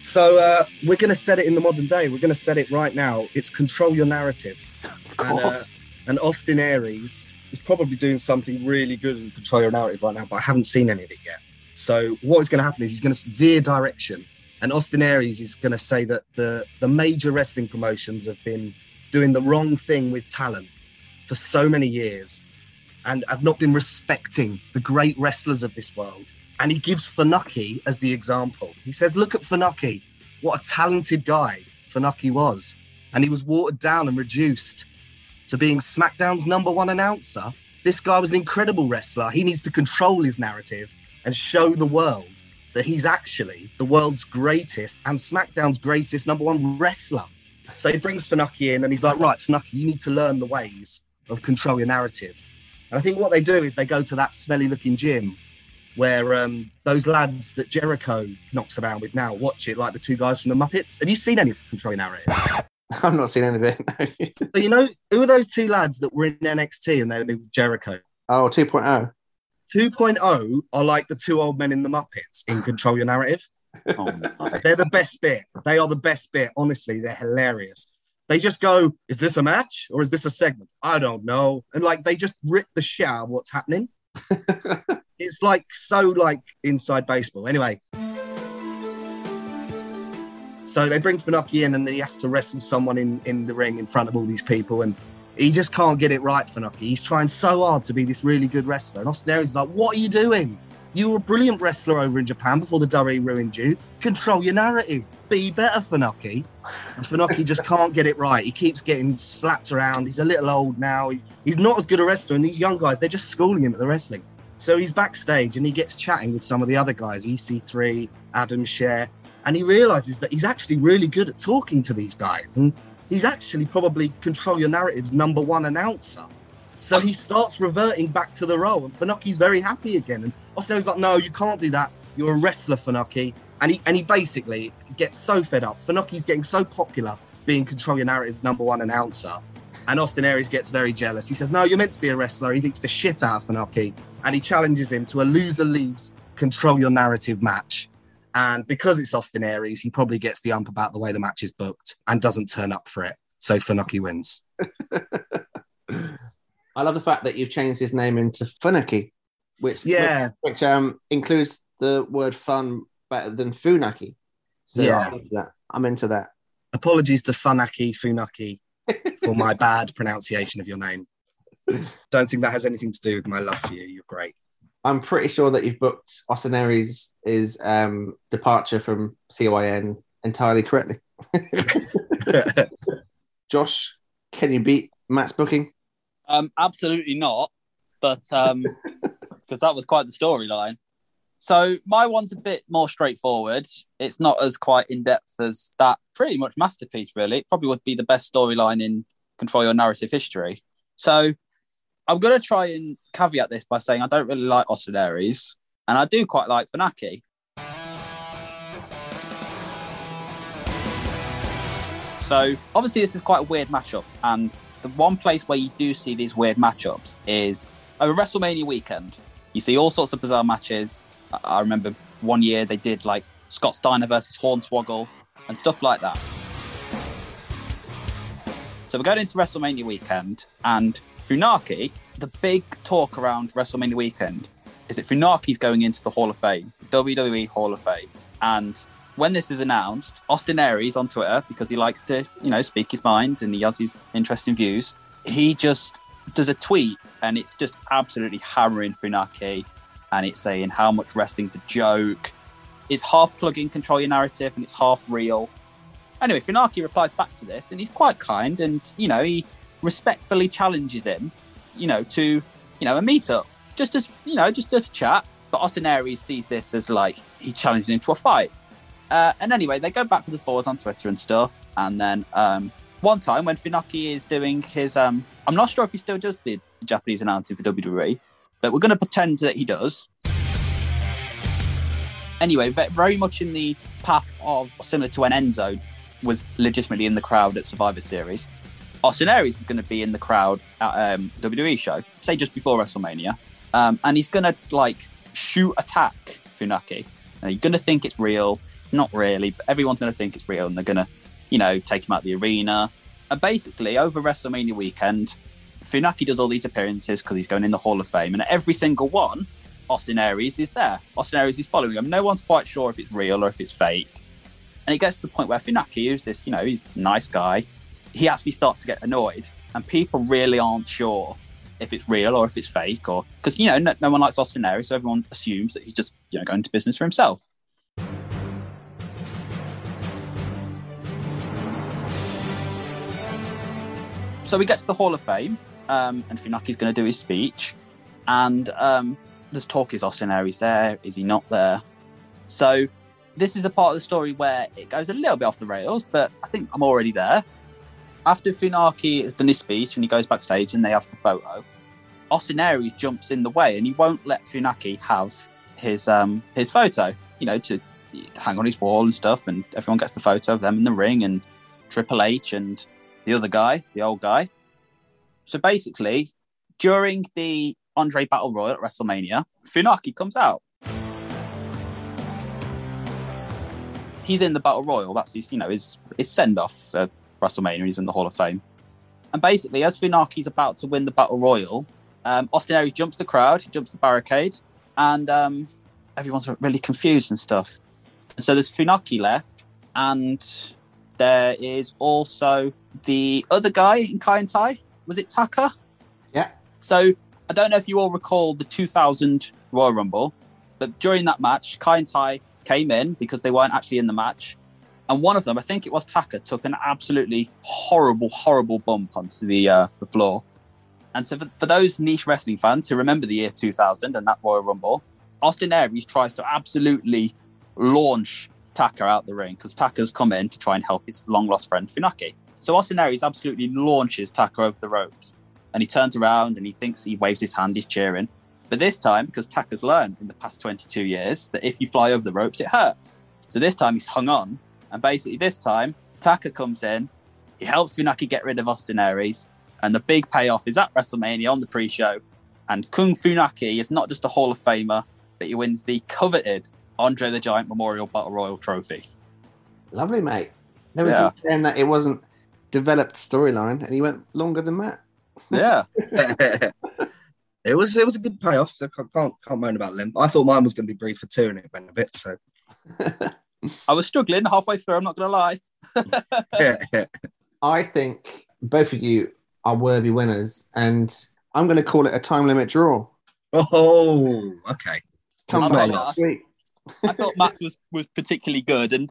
So uh, we're going to set it in the modern day. We're going to set it right now. It's control your narrative. Of And, uh, course. And Austin Aries is probably doing something really good in control your narrative right now, but I haven't seen any of it yet. So what is going to happen is he's going to veer direction, and Austin Aries is going to say that the the major wrestling promotions have been doing the wrong thing with talent for so many years, and have not been respecting the great wrestlers of this world. And he gives Funaki as the example. He says, "Look at Funaki, what a talented guy Funaki was, and he was watered down and reduced." To being SmackDown's number one announcer. This guy was an incredible wrestler. He needs to control his narrative and show the world that he's actually the world's greatest and SmackDown's greatest number one wrestler. So he brings Funaki in and he's like, right, Funaki, you need to learn the ways of control your narrative. And I think what they do is they go to that smelly looking gym where um, those lads that Jericho knocks around with now watch it, like the two guys from the Muppets. Have you seen any Control Narrative? <laughs> I've not seen any of it. So you know who are those two lads that were in NXT and they were with Jericho? oh, 2.0. 2.0 are like the two old men in the Muppets in Control Your Narrative. <laughs> Oh, no. They're the best bit. They are the best bit. Honestly, they're hilarious. They just go, "Is this a match or is this a segment? I don't know." And like they just rip the shit out of what's happening. <laughs> it's like so like inside baseball. Anyway. So they bring Funaki in and he has to wrestle someone in, in the ring in front of all these people and he just can't get it right, Funaki. He's trying so hard to be this really good wrestler. And Austin Aries is like, what are you doing? You were a brilliant wrestler over in Japan before the WWE ruined you. Control your narrative. Be better, Funaki. And Funaki just <laughs> can't get it right. He keeps getting slapped around. He's a little old now. He's, he's not as good a wrestler. And these young guys, they're just schooling him at the wrestling. So he's backstage and he gets chatting with some of the other guys, EC3, Adam Scherr, and he realizes that he's actually really good at talking to these guys. And he's actually probably Control Your Narrative's number one announcer. So he starts reverting back to the role, and Funaki's very happy again. And Austin's like, no, you can't do that. You're a wrestler, Funaki. And he and he basically gets so fed up. Funaki's getting so popular being Control Your Narrative number one announcer. And Austin Aries gets very jealous. He says, No, you're meant to be a wrestler. He beats the shit out of Funaki. And he challenges him to a loser leaves Control Your Narrative match. And because it's Austin Aries, he probably gets the ump about the way the match is booked and doesn't turn up for it. So Funaki wins. <laughs> I love the fact that you've changed his name into Funaki, which Yeah. which, um includes the word fun better than Funaki. So Yeah. I'm into that. I'm into that. Apologies to Funaki Funaki for my <laughs> bad pronunciation of your name. Don't think that has anything to do with my love for you. You're great. I'm pretty sure that you've booked Austin Aries' is um departure from CYN entirely correctly. <laughs> Josh, can you beat Matt's booking? Um, absolutely not. But um, <laughs> because that was quite the storyline. So my one's a bit more straightforward. It's not as quite in depth as that pretty much masterpiece, really. It probably would be the best storyline in Control Your Narrative history. So I'm going to try and caveat this by saying I don't really like Austin Aries, and I do quite like Funaki. So obviously this is quite a weird matchup, and the one place where you do see these weird matchups is over WrestleMania weekend. You see all sorts of bizarre matches. I- I remember one year they did like Scott Steiner versus Hornswoggle and stuff like that. So we're going into WrestleMania weekend, and Funaki, the big talk around WrestleMania weekend is that Funaki's going into the Hall of Fame, WWE Hall of Fame. And when this is announced, Austin Aries on Twitter, because he likes to, you know, speak his mind and he has his interesting views, he just does a tweet and it's just absolutely hammering Funaki and it's saying how much wrestling's a joke. It's half plugging control your narrative and it's half real. Anyway, Funaki replies back to this and he's quite kind and, you know, he respectfully challenges him, you know, to, you know, a meetup. Just as, you know, just to chat. But Aries sees this as like he challenged him to a fight. Uh, and anyway, they go back the forwards on Twitter and stuff. And then um, one time when Funaki is doing his, um, I'm not sure if he still does the Japanese announcing for WWE, but we're going to pretend that he does. Anyway, very much in the path of similar to when Enzo was legitimately in the crowd at Survivor Series. Austin Aries is going to be in the crowd at um, WWE show, say just before WrestleMania, um, and he's going to like shoot attack Funaki. And you're going to think it's real. It's not really, but everyone's going to think it's real and they're going to, you know, take him out the arena. And basically, over WrestleMania weekend, Funaki does all these appearances because he's going in the Hall of Fame, and every single one, Austin Aries is there. Austin Aries is following him. No one's quite sure if it's real or if it's fake. And it gets to the point where Funaki, who's this, you know, he's a nice guy, he actually starts to get annoyed, and people really aren't sure if it's real or if it's fake, or because you know no, no one likes Austin Aries, so everyone assumes that he's just you know going to business for himself. So we get to the Hall of Fame, um, and Funaki's going to do his speech, and um, there's talk: is Austin Aries there? Is he not there? So this is the part of the story where it goes a little bit off the rails, but I think I'm already there. After Funaki has done his speech and he goes backstage and they have the photo, Austin Aries jumps in the way and he won't let Funaki have his um his photo, you know, to hang on his wall and stuff, and everyone gets the photo of them in the ring and Triple H and the other guy, the old guy. So basically, during the Andre Battle Royal at WrestleMania, Funaki comes out. He's in the Battle Royal. That's his, you know, his his send off WrestleMania. He's in the Hall of Fame. And basically, as Funaki's about to win the Battle Royal, um, Austin Aries jumps the crowd, he jumps the barricade, and um, everyone's really confused and stuff. And so there's Funaki left, and there is also the other guy in Kaientai. Was it Taka? Yeah. So I don't know if you all recall the 2000 Royal Rumble, but during that match, Kaientai came in because they weren't actually in the match. And one of them, I think it was Taka, took an absolutely horrible, horrible bump onto the uh, the floor. And so, for, for those niche wrestling fans who remember the year 2000 and that Royal Rumble, Austin Aries tries to absolutely launch Taka out the ring because Taka's come in to try and help his long lost friend Funaki. So Austin Aries absolutely launches Taka over the ropes and he turns around and he thinks he waves his hand, he's cheering. But this time, because Taka's learned in the past 22 years that if you fly over the ropes, it hurts. So this time he's hung on. And basically, this time, Taka comes in, he helps Funaki get rid of Austin Aries. And the big payoff is at WrestleMania on the pre show. And Kung Funaki is not just a Hall of Famer, but he wins the coveted Andre the Giant Memorial Battle Royal trophy. Lovely, mate. There was Yeah. a saying that it wasn't developed storyline, and he went longer than that. Yeah. <laughs> <laughs> it was it was a good payoff. So I can't can't moan about length. I thought mine was going to be brief for two, and it went a bit. So <laughs> I was struggling halfway through, I'm not going to lie. <laughs> I think both of you are worthy winners, and I'm going to call it a time limit draw. Oh, okay. Come It's back a loss. week. I thought Max was, was particularly good and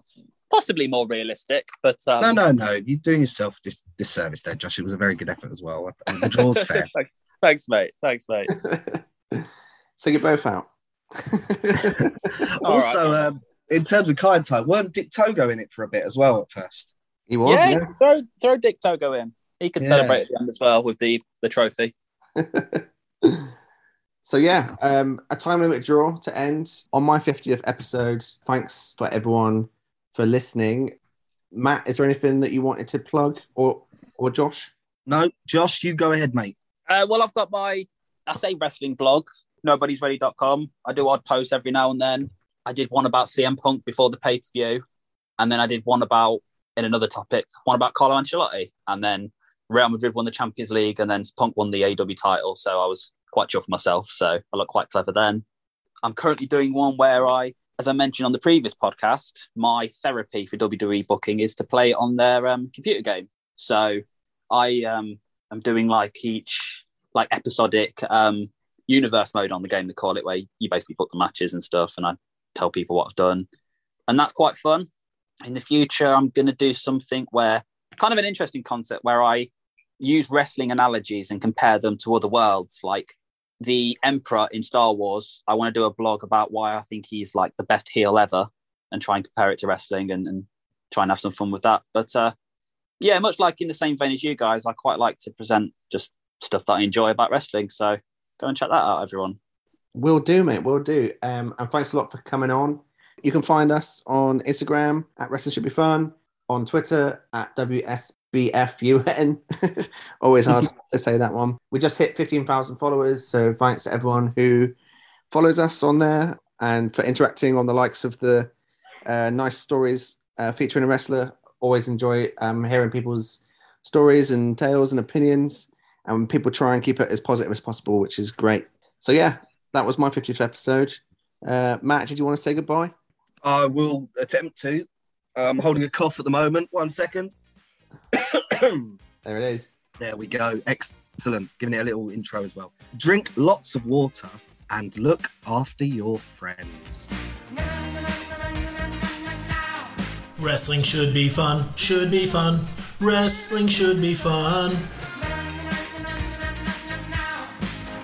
possibly more realistic, but um, No, no, no. You're doing yourself dis- disservice there, Josh. It was a very good effort as well. The draw's <laughs> fair. Thanks- Thanks, mate. Thanks, mate. <laughs> so you're both out. Also, right. um, in terms of kind time, weren't Dick Togo in it for a bit as well at first? he was, yeah, yeah. throw throw Dick Togo in. He could Yeah. celebrate at the end as well with the the trophy. <laughs> So yeah, um, a time limit draw to end on my 50th episode. Thanks for everyone for listening. Matt, is there anything that you wanted to plug, or or Josh? No, Josh, you go ahead, mate. Uh, well, I've got my I say wrestling blog, nobodiesready.com. I do odd posts every now and then. I did one about CM Punk before the pay per view, and then I did one about in another topic, one about Carlo Ancelotti, and then Real Madrid won the Champions League, and then Punk won the AW title. So I was quite sure chuffed myself. So I look quite clever then. I'm currently doing one where I, as I mentioned on the previous podcast, my therapy for WWE booking is to play on their um, computer game. So I um, am doing like each like episodic um, universe mode on the game they call it, where you basically book the matches and stuff, and I tell people what I've done, and that's quite fun. In the future, I'm going to do something where kind of an interesting concept where I use wrestling analogies and compare them to other worlds, like the Emperor in Star Wars. I want to do a blog about why I think he's like the best heel ever, and try and compare it to wrestling and, and try and have some fun with that. But uh, yeah, much like in the same vein as you guys, I quite like to present just stuff that I enjoy about wrestling. So go and check that out, everyone. Will do, mate. Will do. Um, and thanks a lot for coming on. You can find us on Instagram at Wrestling Should Be Fun, on Twitter at WSBFUN. <laughs> Always hard <laughs> to say that one. We just hit 15,000 followers. So thanks to everyone who follows us on there and for interacting on the likes of the uh, nice stories uh, featuring a wrestler. Always enjoy um, hearing people's stories and tales and opinions. And people try and keep it as positive as possible, which is great. So, yeah, that was my 50th episode. Uh, Matt, did you want to say goodbye? I will attempt to. I'm holding a cough at the moment. One second. There it is. There we go. Excellent. Giving it a little intro as well. Drink lots of water and look after your friends. Wrestling should be fun, should be fun. Wrestling should be fun.